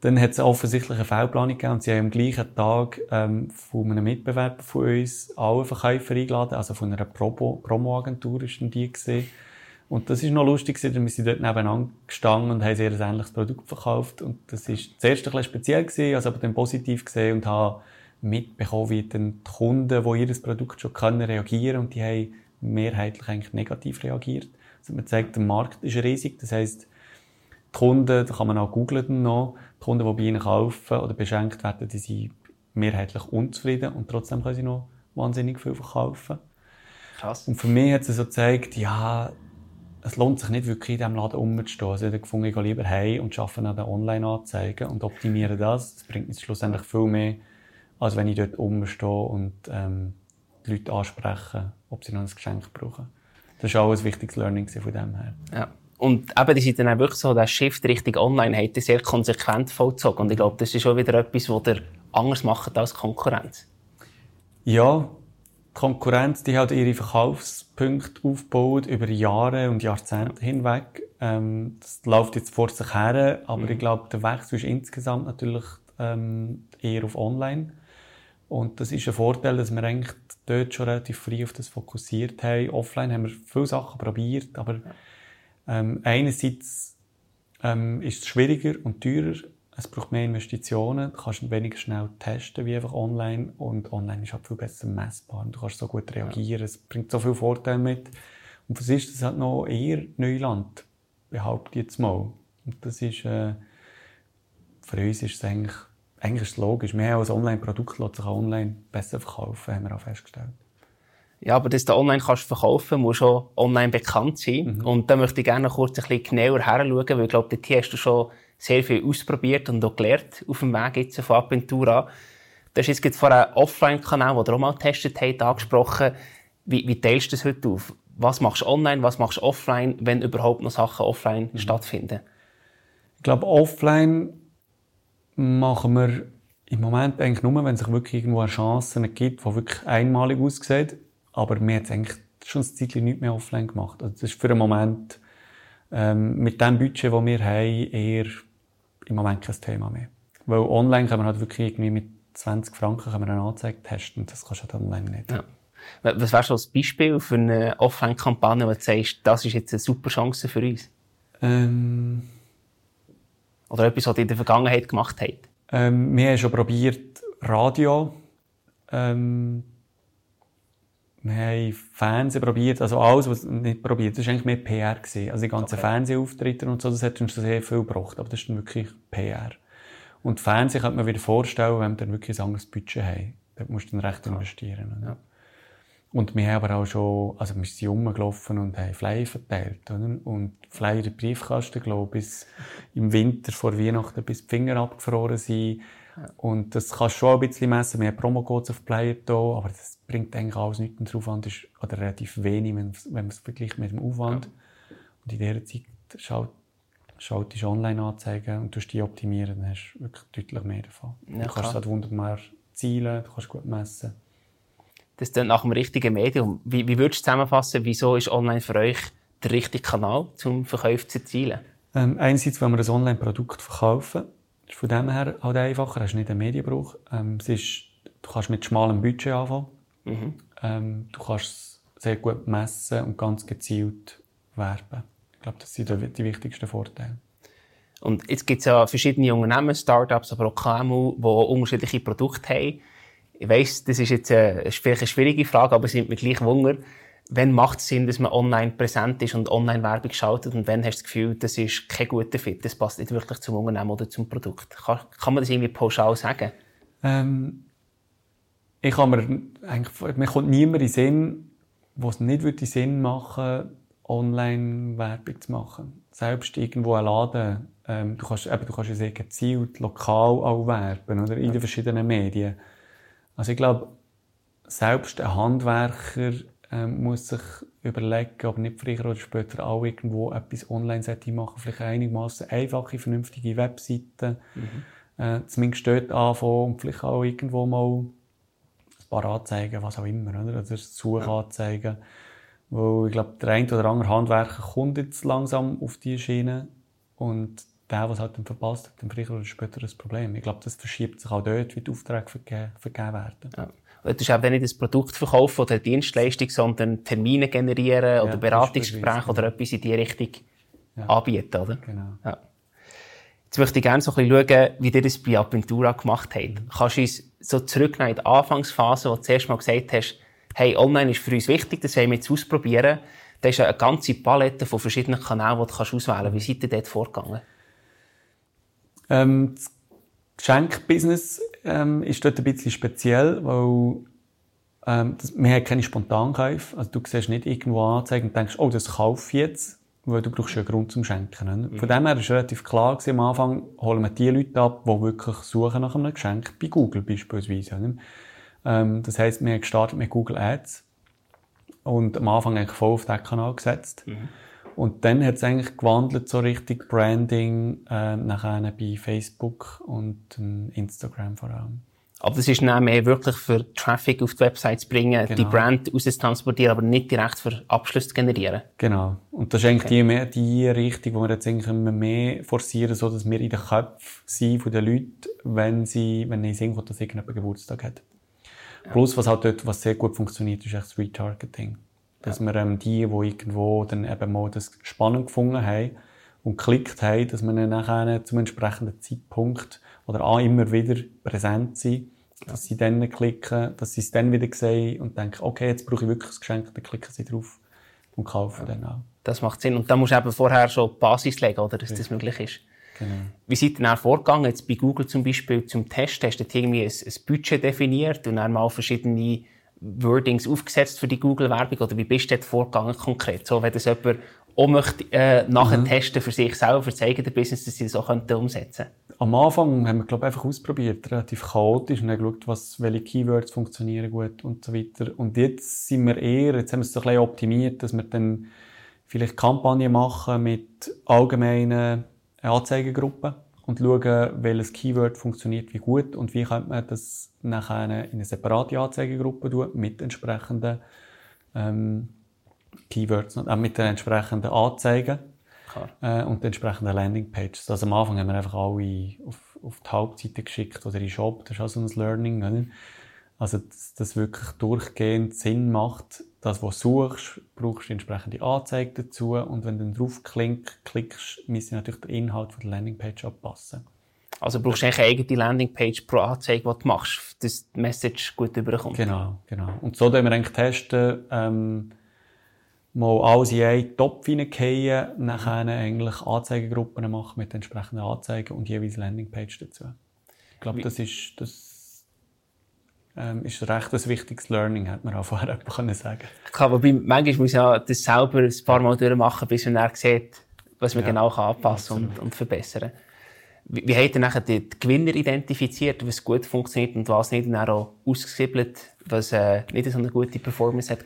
Dann hat es offensichtlich eine Fehlplanung gegeben und sie haben am gleichen Tag ähm, von einem Mitbewerber von uns alle Verkäufer eingeladen, also von einer Promo-Agentur ist dann die gesehen. Und das ist noch lustig, denn wir sind dort nebeneinander gestanden und haben sehr ein ähnliches Produkt verkauft. Und das ist zuerst ein bisschen speziell gewesen, also aber dann positiv gesehen und habe mitbekommen, wie dann die Kunden, die ihr Produkt schon können, reagieren und die haben mehrheitlich eigentlich negativ reagiert. Man zeigt, der Markt ist riesig. Das heisst, die Kunden, da kann man auch googlen noch, die Kunden, die bei ihnen kaufen oder beschenkt werden, die sind mehrheitlich unzufrieden und trotzdem können sie noch wahnsinnig viel verkaufen. Krass. Und für mich hat es so gezeigt, ja, es lohnt sich nicht wirklich in diesem Laden umzustehen. Also ich habe gefunden, ich gehe lieber heim und arbeite an den Online-Anzeigen und optimiere das. Das bringt mir schlussendlich viel mehr, als wenn ich dort umstehe und ähm, die Leute anspreche, ob sie noch ein Geschenk brauchen. Das war auch ein wichtiges Learning von dem her. Ja. Und eben, die sind dann auch wirklich so, der Shift Richtung Online hat sehr konsequent vollzogen. Und ich glaube, das ist schon wieder etwas, was ihr anders macht als Konkurrenz. Ja, die Konkurrenz, die hat ihre Verkaufspunkte aufgebaut über Jahre und Jahrzehnte hinweg. Ähm, das läuft jetzt vor sich her, aber mhm. ich glaube, der Wechsel ist insgesamt natürlich ähm, eher auf Online. Und das ist ein Vorteil, dass wir eigentlich dort schon relativ früh auf das fokussiert haben. Offline haben wir viele Sachen probiert, aber ähm, einerseits ähm, ist es schwieriger und teurer. Es braucht mehr Investitionen. Du kannst weniger schnell testen wie einfach online. Und online ist halt viel besser messbar. du kannst so gut reagieren. Ja. Es bringt so viele Vorteile mit. Und was ist das halt noch eher Neuland, behaupte ich jetzt mal. Und das ist, äh, für uns ist es eigentlich eigentlich ist es logisch. Mehr als Online-Produkt lässt sich online besser verkaufen, haben wir auch festgestellt. Ja, aber dass du online kannst verkaufen, musst du auch online bekannt sein. Mhm. Und da möchte ich gerne kurz ein bisschen genauer heranschauen, weil ich glaube, dort hast du schon sehr viel ausprobiert und auch gelernt auf dem Weg jetzt von Aventura. Du hast jetzt vor einem Offline-Kanal, den du auch mal getestet hast, angesprochen. Wie, wie teilst du das heute auf? Was machst du online, was machst du offline, wenn überhaupt noch Sachen offline mhm. stattfinden? Ich glaube, offline machen wir im Moment eigentlich nur, wenn es sich wirklich irgendwo eine Chance gibt, die wirklich einmalig aussieht. Aber wir haben eigentlich schon ein Zeitchen nicht mehr offline gemacht. Also das ist für einen Moment ähm, mit dem Budget, das wir haben, eher im Moment kein Thema mehr. Weil online kann man halt wirklich irgendwie mit 20 Franken kann man eine Anzeige testen und das kannst du halt online nicht. Ja. Was wäre so ein Beispiel für eine Offline-Kampagne, wo du sagst, das ist jetzt eine super Chance für uns? Ähm oder etwas, was ihr in der Vergangenheit gemacht habt? Ähm, wir haben schon probiert, Radio. Ähm, wir haben Fernsehen probiert, also alles, was nicht probiert, das war eigentlich mehr PR. Gewesen. Also die ganzen okay. Fernsehauftritte und so, das hat uns sehr viel gebracht, aber das ist dann wirklich PR. Und Fernsehen könnte man wieder vorstellen, wenn wir dann wirklich ein anderes Budget haben. Dort musst du dann recht investieren. Ja. Und wir haben aber auch schon, also wir sind rumgelaufen und haben Flyer verteilt, oder? Und Flyer in Briefkasten, glaube ich, bis im Winter vor Weihnachten, bis die Finger abgefroren sind. Und das kannst du schon ein bisschen messen. Wir haben Promo-Codes auf Player da, aber das bringt eigentlich alles nichts. Der Aufwand ist oder relativ wenig, wenn, wenn man es vergleicht mit dem Aufwand. Und in dieser Zeit schaut, schaltest du Online-Anzeigen und tust die optimieren, dann hast du wirklich deutlich mehr davon. Ja, du kannst es wunderbar zielen, du kannst gut messen. Das ist nach dem richtigen Medium. Wie, wie würdest du zusammenfassen, wieso ist online für euch der richtige Kanal, zum Verkauf zu erzielen? Ähm, einerseits, wenn wir ein Online-Produkt verkaufen, ist von dem her halt einfacher, hast nicht einen Medienbrauch. Ähm, es ist, du kannst mit schmalem Budget anfangen. Ähm, du kannst es sehr gut messen und ganz gezielt werben. Ich glaube, das sind die, die wichtigsten Vorteile. Und jetzt gibt es ja verschiedene Unternehmen, Startups, aber auch KMU, die unterschiedliche Produkte haben. Ich weiss, das ist jetzt eine, vielleicht eine schwierige Frage, aber es nimmt mir gleich Wunder. Wann macht es Sinn, dass man online präsent ist und Online-Werbung schaltet und wann hast du das Gefühl, das ist kein guter Fit, das passt nicht wirklich zum Unternehmen oder zum Produkt? Kann, kann man das irgendwie pauschal sagen? Ähm, ich kann mir eigentlich, mir kommt niemand in Sinn, wo es nicht würde Sinn machen Online-Werbung zu machen. Selbst irgendwo ein Laden, ähm, du kannst, eben, du kannst ja sehr gezielt, lokal auch werben, oder? In den verschiedenen Medien. Also ich glaube, selbst ein Handwerker ähm, muss sich überlegen, ob nicht früher oder später auch irgendwo etwas online machen, vielleicht einigermaßen einfache, vernünftige Webseiten, äh, zumindest dort anfangen und vielleicht auch irgendwo mal ein paar Anzeigen, was auch immer, oder? Also Suchanzeigen. Weil ich glaube, der ein oder andere Handwerker kommt jetzt langsam auf die Schiene und der, was halt dann verpasst, hat dann früher oder später ein Problem. Ich glaube, das verschiebt sich auch dort, wie die Aufträge vergeben, vergeben werden. Ja. Du hast eben nicht ein Produkt verkaufen oder eine Dienstleistung, sondern Termine generieren oder Beratungsgespräche beispielsweise, oder etwas in die Richtung anbieten, oder? Genau. Ja. Jetzt möchte ich gerne so ein bisschen schauen, wie ihr das bei Aventura gemacht habt. Kannst du uns so zurücknehmen in die Anfangsphase, wo du zuerst mal gesagt hast, hey, online ist für uns wichtig, das wollen wir jetzt ausprobieren. Da ist eine ganze Palette von verschiedenen Kanälen, die du auswählen kannst. Wie seid ihr dort vorgegangen? Ähm, das Geschenkbusiness ähm, ist dort ein bisschen speziell, weil ähm, das, wir haben keine Spontankäufe. Also du siehst nicht irgendwo Anzeigen und denkst, oh, das kaufe ich jetzt, weil du brauchst ja einen Grund zum Schenken. Oder? Von dem her war relativ klar gewesen, am Anfang holen wir die Leute ab, die wirklich suchen nach einem Geschenk, bei Google beispielsweise. Ähm, das heisst, wir haben gestartet mit Google Ads und am Anfang eigentlich voll auf diesen Kanal gesetzt. Und dann hat es eigentlich gewandelt so richtig Branding, äh, nachher bei Facebook und ähm, Instagram vor allem. Aber das ist dann mehr wirklich für Traffic auf die Website zu bringen, die Genau. Brand rauszutransportieren, aber nicht direkt für Abschluss zu generieren. Genau. Und das ist eigentlich die, mehr, die Richtung, die wir jetzt eigentlich immer mehr forcieren, so dass wir in den Köpfen sind von den Leuten, wenn sie, wenn Sinn kommt, dass irgendjemand Geburtstag hat. Plus, was halt dort, was sehr gut funktioniert, ist echt das Retargeting. Dass wir ähm, die, die irgendwo dann eben mal das spannend gefunden haben und geklickt haben, dass wir dann nachher zum entsprechenden Zeitpunkt oder auch immer wieder präsent sind, dass sie dann klicken, dass sie es dann wieder sehen und denken, okay, jetzt brauche ich wirklich ein Geschenk, dann klicken sie drauf und kaufen dann auch. Das macht Sinn. Und da musst du eben vorher schon die Basis legen, oder, dass das möglich ist. Genau. Wie seid ihr dann vorgegangen? Jetzt bei Google zum Beispiel zum Test, hast du irgendwie ein, ein Budget definiert und dann mal verschiedene Wordings aufgesetzt für die Google-Werbung? Oder wie bist du dort vorgegangen konkret? So, wenn das jemand auch möchte, äh, nachher testen für sich selber, für das eigene Business, dass sie das auch könnten umsetzen Am Anfang haben wir, glaube ich, einfach ausprobiert, relativ chaotisch, und haben geschaut, was, welche Keywords funktionieren gut und so weiter. Und jetzt sind wir eher, jetzt haben wir es so ein bisschen optimiert, dass wir dann vielleicht Kampagnen machen mit allgemeinen Anzeigengruppen und schauen, welches Keyword funktioniert wie gut und wie könnte man das nachher in eine separate Anzeigengruppe tun mit entsprechenden ähm, Keywords, auch mit den entsprechenden Anzeigen äh, und die entsprechenden Landingpages. Also am Anfang haben wir einfach alle auf, auf die Hauptseite geschickt oder in den Shop. Das ist auch so ein Learning. Oder? Also, dass das wirklich durchgehend Sinn macht. Das, was du suchst, brauchst du entsprechende Anzeige dazu. Und wenn du dann draufklickst, klickst, müssen natürlich der Inhalt von der Landingpage anpassen. Also brauchst du eigentlich eine eigene Landingpage pro Anzeige, die du machst, dass die Message gut überkommt. Genau, genau. Und so testen wir eigentlich testen, ähm, mal alles in einen Topf hineingehen, nachher eigentlich Anzeigengruppen machen mit entsprechenden Anzeigen und jeweils Landingpage dazu. Ich glaube, das ist, das, ähm, ist recht ein wichtiges Learning, hat man auch vorher können sagen. Klar, wobei, manchmal muss man das selber ein paar Mal durchmachen, bis man dann sieht, was man Ja, genau kann anpassen und, und verbessern Wie, wie habt ihr nachher die Gewinner identifiziert, was gut funktioniert und was nicht, und dann auch ausgesiebelt, was äh, nicht so eine gute Performance hat?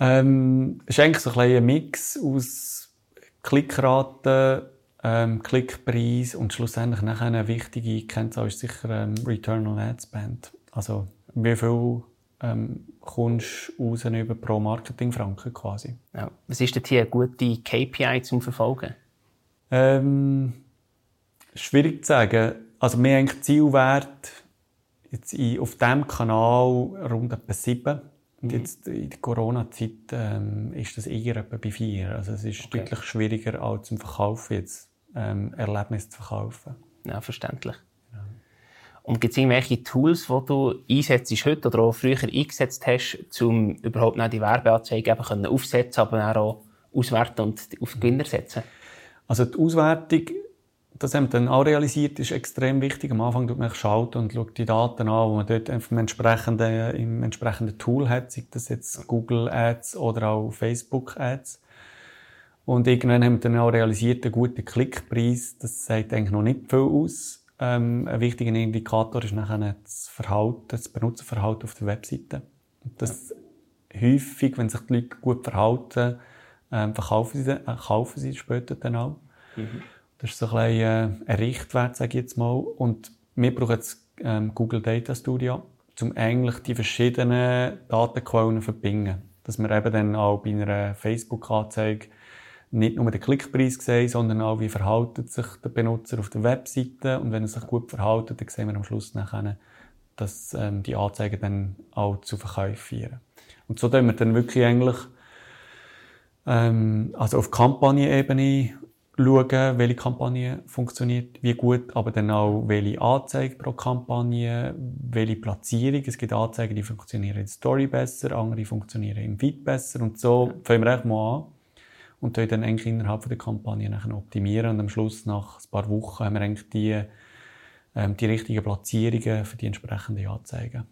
Ähm, es ist eigentlich so ein, ein Mix aus Klickraten, ähm, Klickpreis und schlussendlich nachher eine wichtige Kennzahl ist sicher ähm, Return on Ad Spend. Also wie viel ähm, kommst du raus über pro Marketingfranken quasi. Ja. Was ist denn hier eine gute KPI zum Verfolgen? Ähm, schwierig zu sagen. Also wir haben Zielwert jetzt in, auf diesem Kanal rund etwa 7. Und mhm. jetzt in der Corona-Zeit ähm, ist das eher etwa bei 4. Also es ist okay. deutlich schwieriger als zum Verkaufen jetzt ähm, Erlebnis zu verkaufen. Ja, verständlich. Und gibt es irgendwelche Tools, die du einsetzt heute oder auch früher eingesetzt hast, um überhaupt nicht die Werbeanzeige eben aufsetzen, aber auch auswerten und auf Gewinner setzen? Also die Auswertung, das haben wir dann auch realisiert, ist extrem wichtig. Am Anfang schaut man schaut und schaut die Daten an, die man dort im entsprechenden, im entsprechenden Tool hat, sei das jetzt Google Ads oder auch Facebook Ads. Und irgendwann haben wir dann auch realisiert, ein guter Klickpreis, das sagt eigentlich noch nicht viel aus. Ähm, ein wichtiger Indikator ist nachher das Verhalten, das Benutzerverhalten auf der Webseite. Und das häufig, wenn sich die Leute gut verhalten, ähm, verkaufen, sie, äh, kaufen sie später dann auch. Mhm. Das ist so ein, bisschen, äh, ein Richtwert, sage ich jetzt mal. Und wir brauchen jetzt ähm, Google Data Studio, um eigentlich die verschiedenen Datenquellen zu verbinden. Dass wir eben dann auch bei einer Facebook-Anzeige nicht nur den Klickpreis sehen, sondern auch, wie verhaltet sich der Benutzer auf der Webseite. Und wenn er sich gut verhält, dann sehen wir am Schluss nachher, dass ähm, die Anzeigen dann auch zu Verkäufen führen. Und so tun wir dann wirklich eigentlich ähm, also auf Kampagnenebene schauen, welche Kampagne funktioniert wie gut, aber dann auch, welche Anzeige pro Kampagne, welche Platzierung. Es gibt Anzeigen, die funktionieren in Story besser, andere funktionieren im Feed besser und so fangen wir einfach mal an und dann eigentlich innerhalb der Kampagne nachher optimieren und am Schluss nach ein paar Wochen haben wir eigentlich die, ähm, die richtigen Platzierungen für die entsprechenden Anzeigen.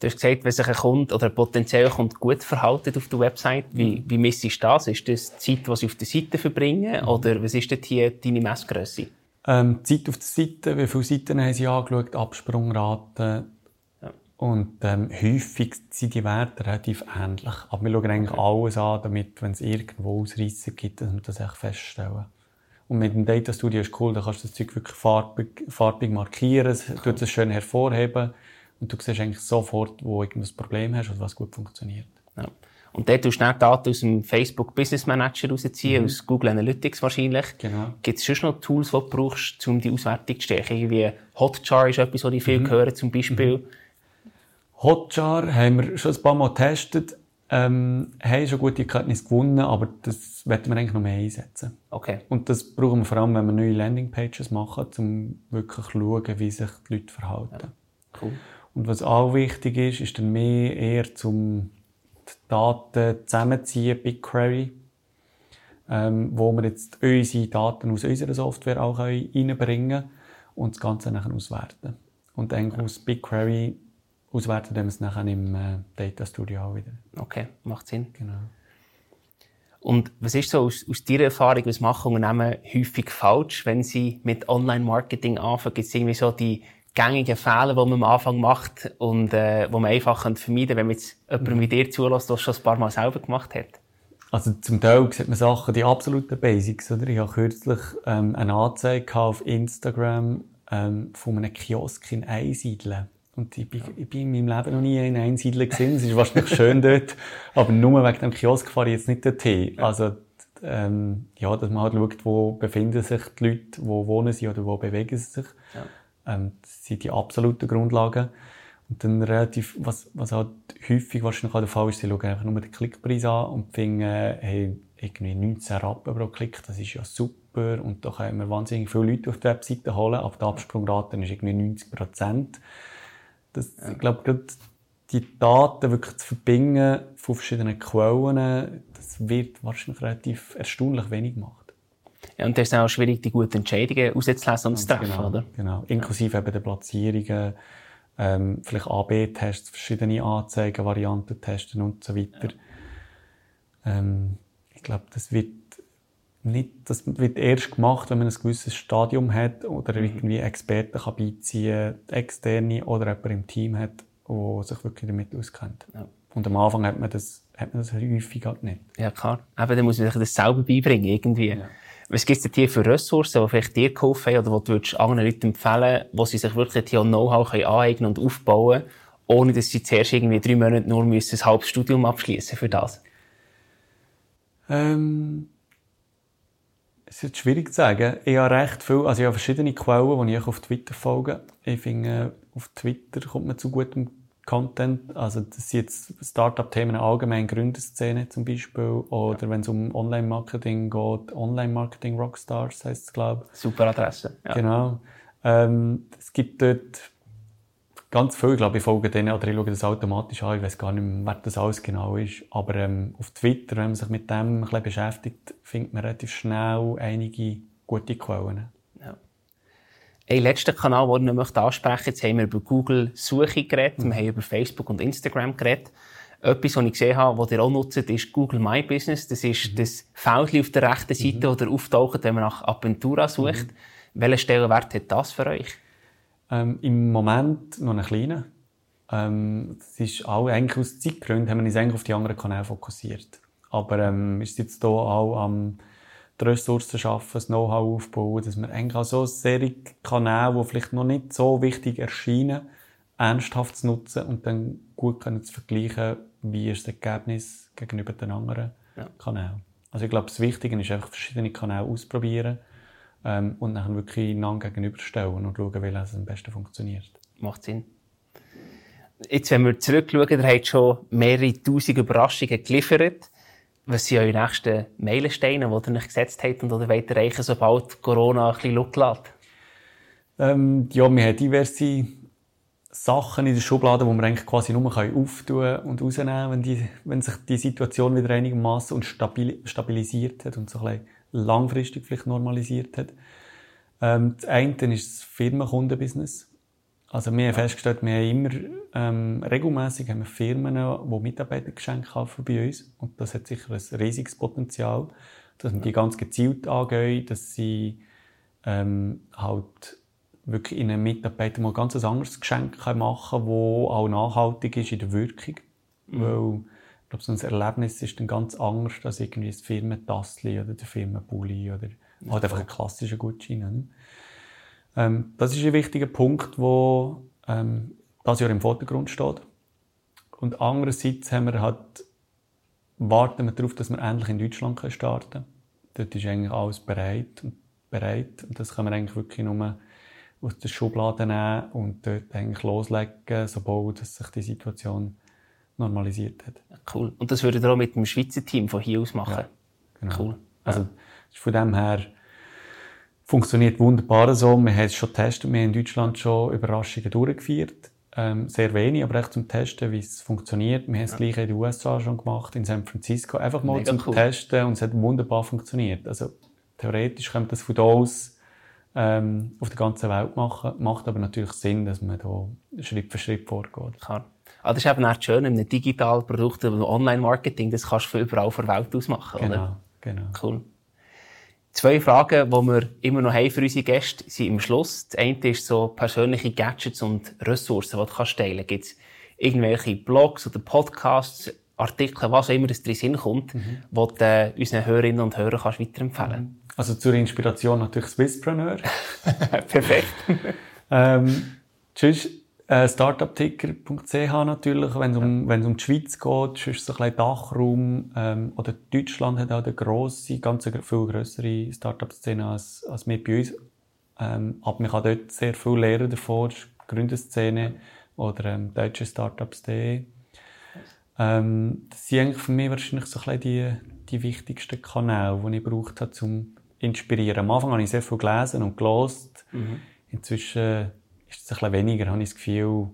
Du hast gesagt, wenn sich ein Kunde oder ein potenzieller Kunde gut verhalten auf der Website, wie, mhm. wie messest du das? Ist das die Zeit, die sie auf der Seite verbringen? Mhm. Oder was ist dort hier deine Messgröße? Ähm, Zeit auf der Seite, wie viele Seiten haben sie angeschaut, Absprungraten. Und ähm, häufig sind die Werte relativ ähnlich. Aber wir schauen eigentlich okay. alles an, damit, wenn es irgendwo Ausreißer gibt, dass wir das echt feststellen. Und mit dem Data Studio ist cool, da kannst du das Zeug wirklich farbig, farbig markieren, es cool. tut es schön hervorheben. Und du siehst eigentlich sofort, wo du ein Problem hast oder was gut funktioniert. Ja. Und dort tust du dann Daten aus dem Facebook Business Manager rausziehen, mhm. aus Google Analytics wahrscheinlich. Genau. Gibt es schon noch Tools, die du brauchst, um die Auswertung zu stärken? Irgendwie Hotjar ist etwas, was ich viel mhm. höre, zum Beispiel. Mhm. Hotjar haben wir schon ein paar Mal getestet, ähm, haben schon gute Erkenntnisse gewonnen, aber das werden wir eigentlich noch mehr einsetzen. Okay. Und das brauchen wir vor allem, wenn wir neue Landingpages machen, um wirklich zu schauen, wie sich die Leute verhalten. Ja. Cool. Und was auch wichtig ist, ist dann mehr eher zum die Daten zusammenziehen, BigQuery, ähm, wo wir jetzt unsere Daten aus unserer Software auch reinbringen können und das Ganze nachher auswerten. Und dann ja. aus BigQuery auswerten wir es nachher im äh, Data Studio auch wieder. Okay, macht Sinn. Genau. Und was ist so aus, aus deiner Erfahrung, was machen Unternehmen häufig falsch, wenn sie mit Online-Marketing anfangen? Gibt es irgendwie so die gängigen Fehler, die man am Anfang macht und äh, wo man einfach vermeiden kann, wenn man jetzt jemanden wie dir zulässt, der schon ein paar Mal selber gemacht hat? Also zum Teil sieht man Sachen, die absoluten Basics. Oder? Ich habe kürzlich ähm, eine Anzeige auf Instagram ähm, von einem Kiosk in Einsiedeln. Und ich bin, ich bin in meinem Leben noch nie in Einsiedeln gesehen. Es ist wahrscheinlich schön dort. Aber nur wegen dem Kiosk fahre ich jetzt nicht dorthin. Also, ähm, ja, dass man halt schaut, wo befinden sich die Leute, wo wohnen sie oder wo bewegen sie sich. Ja. Ähm, das sind die absoluten Grundlagen. Und dann relativ, was, was halt häufig wahrscheinlich auch der Fall ist, sie schauen einfach nur den Klickpreis an und finden, äh, hey, irgendwie 19 Rappen pro Klick, das ist ja super und da können wir wahnsinnig viele Leute auf die Webseite holen, aber die Absprungrate ist irgendwie 90 Prozent. Das, ja. Ich glaube, die Daten wirklich zu verbinden von verschiedenen Quellen, das wird wahrscheinlich relativ erstaunlich wenig gemacht. Ja, und das ist auch schwierig, die guten Entscheidungen auszulesen und zu treffen, genau, oder? Genau. Inklusive ja. eben der Platzierungen, ähm, vielleicht AB-Tests, verschiedene Anzeigen, Varianten testen und so weiter. Ja. Ähm, ich glaube, das wird nicht, das wird erst gemacht, wenn man ein gewisses Stadium hat oder Mhm. irgendwie Experten kann beiziehen, externe oder jemand im Team hat, der sich wirklich damit auskennt. Ja. Und am Anfang hat man das, hat man das häufig halt nicht. Ja, klar. Eben, dann muss man sich das selber beibringen, irgendwie. Was gibt es denn hier für Ressourcen, die vielleicht dir geholfen haben oder die du anderen Leuten empfehlen wo sie sich wirklich hier Know-how können aneignen und aufbauen ohne dass sie zuerst irgendwie drei Monate nur müssen ein halbes Studium abschließen für das? Ähm, es ist schwierig zu sagen. Ich habe recht viel, also ich habe verschiedene Quellen, die ich auf Twitter folge. Ich finde, auf Twitter kommt man zu gutem Content. Also, das sind jetzt Startup-Themen allgemein, Gründerszene zum Beispiel. Oder wenn es um Online-Marketing geht, Online-Marketing-Rockstars heisst es, glaube ich. Super Adresse. Ja. Genau. Ähm, es gibt dort ganz viel, ich glaube, ich folge denen oder ich schaue das automatisch an. Ich weiß gar nicht mehr, wer das alles genau ist. Aber ähm, auf Twitter, wenn man sich mit dem ein bisschen beschäftigt, findet man relativ schnell einige gute Quellen. Ja. Ein letzter Kanal, den ich noch ansprechen möchte, jetzt haben wir über Google Suche geredet, wir haben über Facebook und Instagram geredet. Etwas, was ich gesehen habe, was ihr auch nutzt, ist Google My Business. Das ist das Feld auf der rechten Seite, mhm. das auftaucht, wenn man nach Aventura sucht. Mhm. Welchen Stellenwert hat das für euch? Ähm, Im Moment noch einen kleinen. Ähm, das ist auch eigentlich aus Zeitgründen haben wir uns eigentlich auf die anderen Kanäle fokussiert. Aber ähm, ist jetzt hier auch am die Ressourcen schaffen, das Know-how aufbauen, dass wir eigentlich auch so solche Kanäle, die vielleicht noch nicht so wichtig erscheinen, ernsthaft zu nutzen und dann gut können zu vergleichen, wie ist das Ergebnis gegenüber den anderen Ja. Kanälen. Also ich glaube, das Wichtige ist einfach verschiedene Kanäle ausprobieren ähm, und dann wirklich einander gegenüberstellen und schauen, welches am besten funktioniert. Macht Sinn. Jetzt, wenn wir zurückschauen, ihr habt schon mehrere tausend Überraschungen geliefert. Was sind eure nächsten Meilensteine, die ihr euch gesetzt habt und oder wollt erreichen, sobald Corona ein bisschen Luft lässt? Ähm, ja, wir haben diverse Sachen in der Schublade, die wir eigentlich quasi nur auftun können und rausnehmen, wenn, die, wenn sich die Situation wieder einigermaßen und stabil, stabilisiert hat und so ein bisschen langfristig vielleicht normalisiert hat. Ähm, das eine ist das Firmenkundenbusiness. Also wir haben festgestellt, wir haben immer ähm, regelmäßig haben wir Firmen, die Mitarbeitergeschenke kaufen bei uns und das hat sicher ein riesiges Potenzial, dass wir die ganz gezielt angehen, dass sie ähm, halt wirklich in einem Mitarbeiter mal ganz ein anderes Geschenk machen können, das auch nachhaltig ist in der Wirkung. Weil, ich glaube, so ein Erlebnis ist dann ganz anders als irgendwie das Firmentassli oder der Firmenpulli oder halt einfach ein klassischer Gutschein. Ähm, das ist ein wichtiger Punkt, der ähm, das Jahr im Vordergrund steht. Und andererseits haben wir halt, warten wir darauf, dass wir endlich in Deutschland starten können. Dort ist eigentlich alles bereit und bereit. Und das können wir eigentlich wirklich nur aus der Schublade nehmen und dort eigentlich loslegen, sobald sich die Situation normalisiert hat. Cool. Und das würdet ihr auch mit dem Schweizer Team von hier aus machen? Ja, Genau. Cool. Also, ist von dem her funktioniert wunderbar so. Wir haben es schon getestet. Wir haben in Deutschland schon Überraschungen durchgeführt. Ähm, sehr wenig, aber echt zum Testen, wie es funktioniert. Wir haben das Gleiche in den USA schon gemacht, in San Francisco. Einfach mal Mega zum cool. Testen und es hat wunderbar funktioniert. Also, theoretisch könnte das von da aus ähm, auf der ganzen Welt machen. Macht aber natürlich Sinn, dass man da Schritt für Schritt vorgeht. Klar. Ah, das ist eben auch schön, in einem digitalen Produkt, im Online-Marketing, das kannst du von überall von der Welt aus machen, oder? Genau, genau. Cool. Zwei Fragen, die wir immer noch haben für unsere Gäste, sind im Schluss. Das eine ist so persönliche Gadgets und Ressourcen, die du kannst teilen Gibt es irgendwelche Blogs oder Podcasts, Artikel, was auch immer das drin Sinn kommt, Mhm. wo du äh, unseren Hörerinnen und Hörern kannst weiterempfehlen Also zur Inspiration natürlich Swisspreneur. Perfekt. Ähm, tschüss, äh, startupticker.ch natürlich, wenn es um, es um die Schweiz geht, sonst so ein bisschen Dachraum, ähm, oder Deutschland hat auch eine grosse, ganz eine viel grössere Startup-Szene als, als wir bei uns. Ähm, aber man kann dort sehr viel lernen davon, ist Gründerszene oder ähm, deutsche Startups.de. Ähm, das sind eigentlich für mich wahrscheinlich so ein bisschen die, die wichtigsten Kanäle, die ich gebraucht habe, zum inspirieren. Am Anfang habe ich sehr viel gelesen und gelost. Inzwischen ist es ein bisschen weniger, habe ich das Gefühl,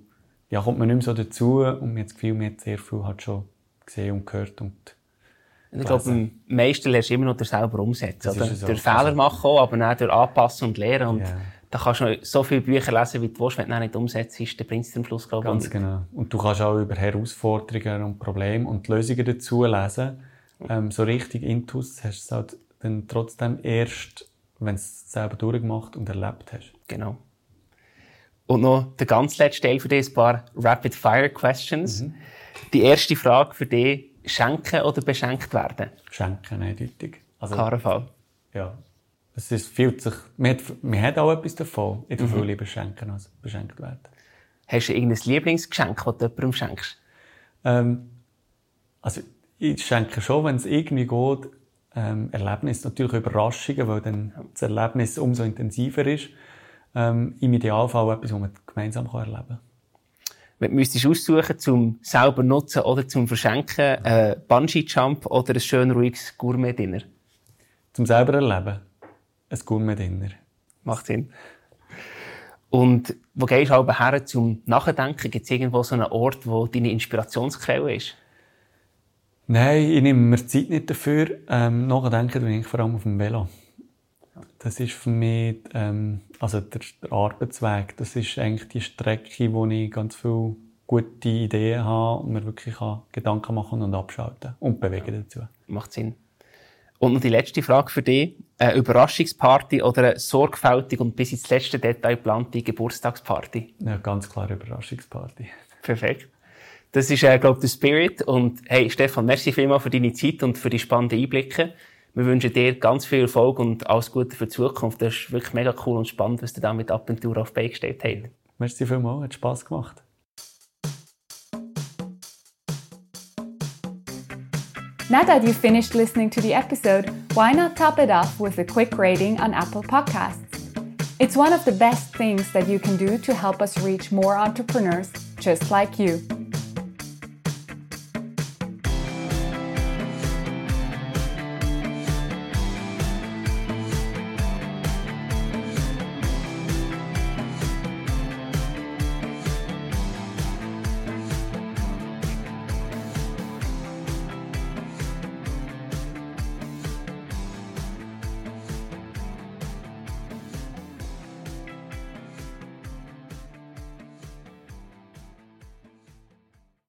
ja, kommt man nicht mehr so dazu und mir hat das Gefühl, man hat sehr viel halt schon gesehen und gehört und Ich glaube, am meisten lernst du immer noch durch selber umsetzen. Oder? ist so. Durch Fehler machen auch, aber auch durch Anpassen und Lernen. Und Ja. da kannst du noch so viele Bücher lesen, wie du willst. Wenn du nicht umsetzt, dann bringt es am Schluss, glaube ich, Ganz genau. Und du kannst auch über Herausforderungen und Probleme und Lösungen dazu lesen. Ähm, so richtig intus hast du es halt dann trotzdem erst, wenn du es selber durchgemacht und erlebt hast. Genau. Und noch der ganz letzte Teil für dich, ein paar Rapid-Fire-Questions. Mhm. Die erste Frage für dich, schenken oder beschenkt werden? Schenken, eindeutig. Also, Klarer Fall. Ja. Es ist, fühlt sich, man, hat, man hat auch etwas davon. Ich tue mhm. lieber schenken als beschenkt werden. Hast du irgendein Lieblingsgeschenk, das du jemandem schenkst? Ähm, also, ich schenke schon, wenn es irgendwie geht, ähm, Erlebnis, natürlich Überraschungen, weil dann das Erlebnis umso intensiver ist. Ähm, Im Idealfall etwas, was man gemeinsam erleben kann. Du müsstest aussuchen zum selber nutzen oder zum Verschenken, äh, Bungee-Jump oder ein schön ruhiges Gourmet-Dinner? Zum selber erleben. Ein Gourmet-Dinner. Macht Sinn. Und wo gehst du aber her zum Nachdenken? Gibt es irgendwo so einen Ort, wo deine Inspirationsquelle ist? Nein, ich nehme mir Zeit nicht dafür. Ähm, nachdenken tue ich vor allem auf dem Velo. Das ist für mich, ähm, also der, der, Arbeitsweg, das ist eigentlich die Strecke, wo ich ganz viele gute Ideen habe und mir wirklich Gedanken machen und abschalten und bewegen ja. dazu. Macht Sinn. Und noch die letzte Frage für dich. Eine Überraschungsparty oder eine sorgfältig und bis ins letzte Detail geplante Geburtstagsparty? Ja, ganz klar Überraschungsparty. Perfekt. Das ist, äh, glaube ich, der Spirit. Und hey, Stefan, merci vielmals für deine Zeit und für die spannenden Einblicke. Wir wünschen dir ganz viel Erfolg und alles Gute für die Zukunft. Das ist wirklich mega cool und spannend, was du da mit Abentur auf Bein gestellt hast. Merci vielmals, hat Spass gemacht. Now that you've finished listening to the episode, why not top it off with a quick rating on Apple Podcasts? It's one of the best things that you can do to help us reach more entrepreneurs just like you.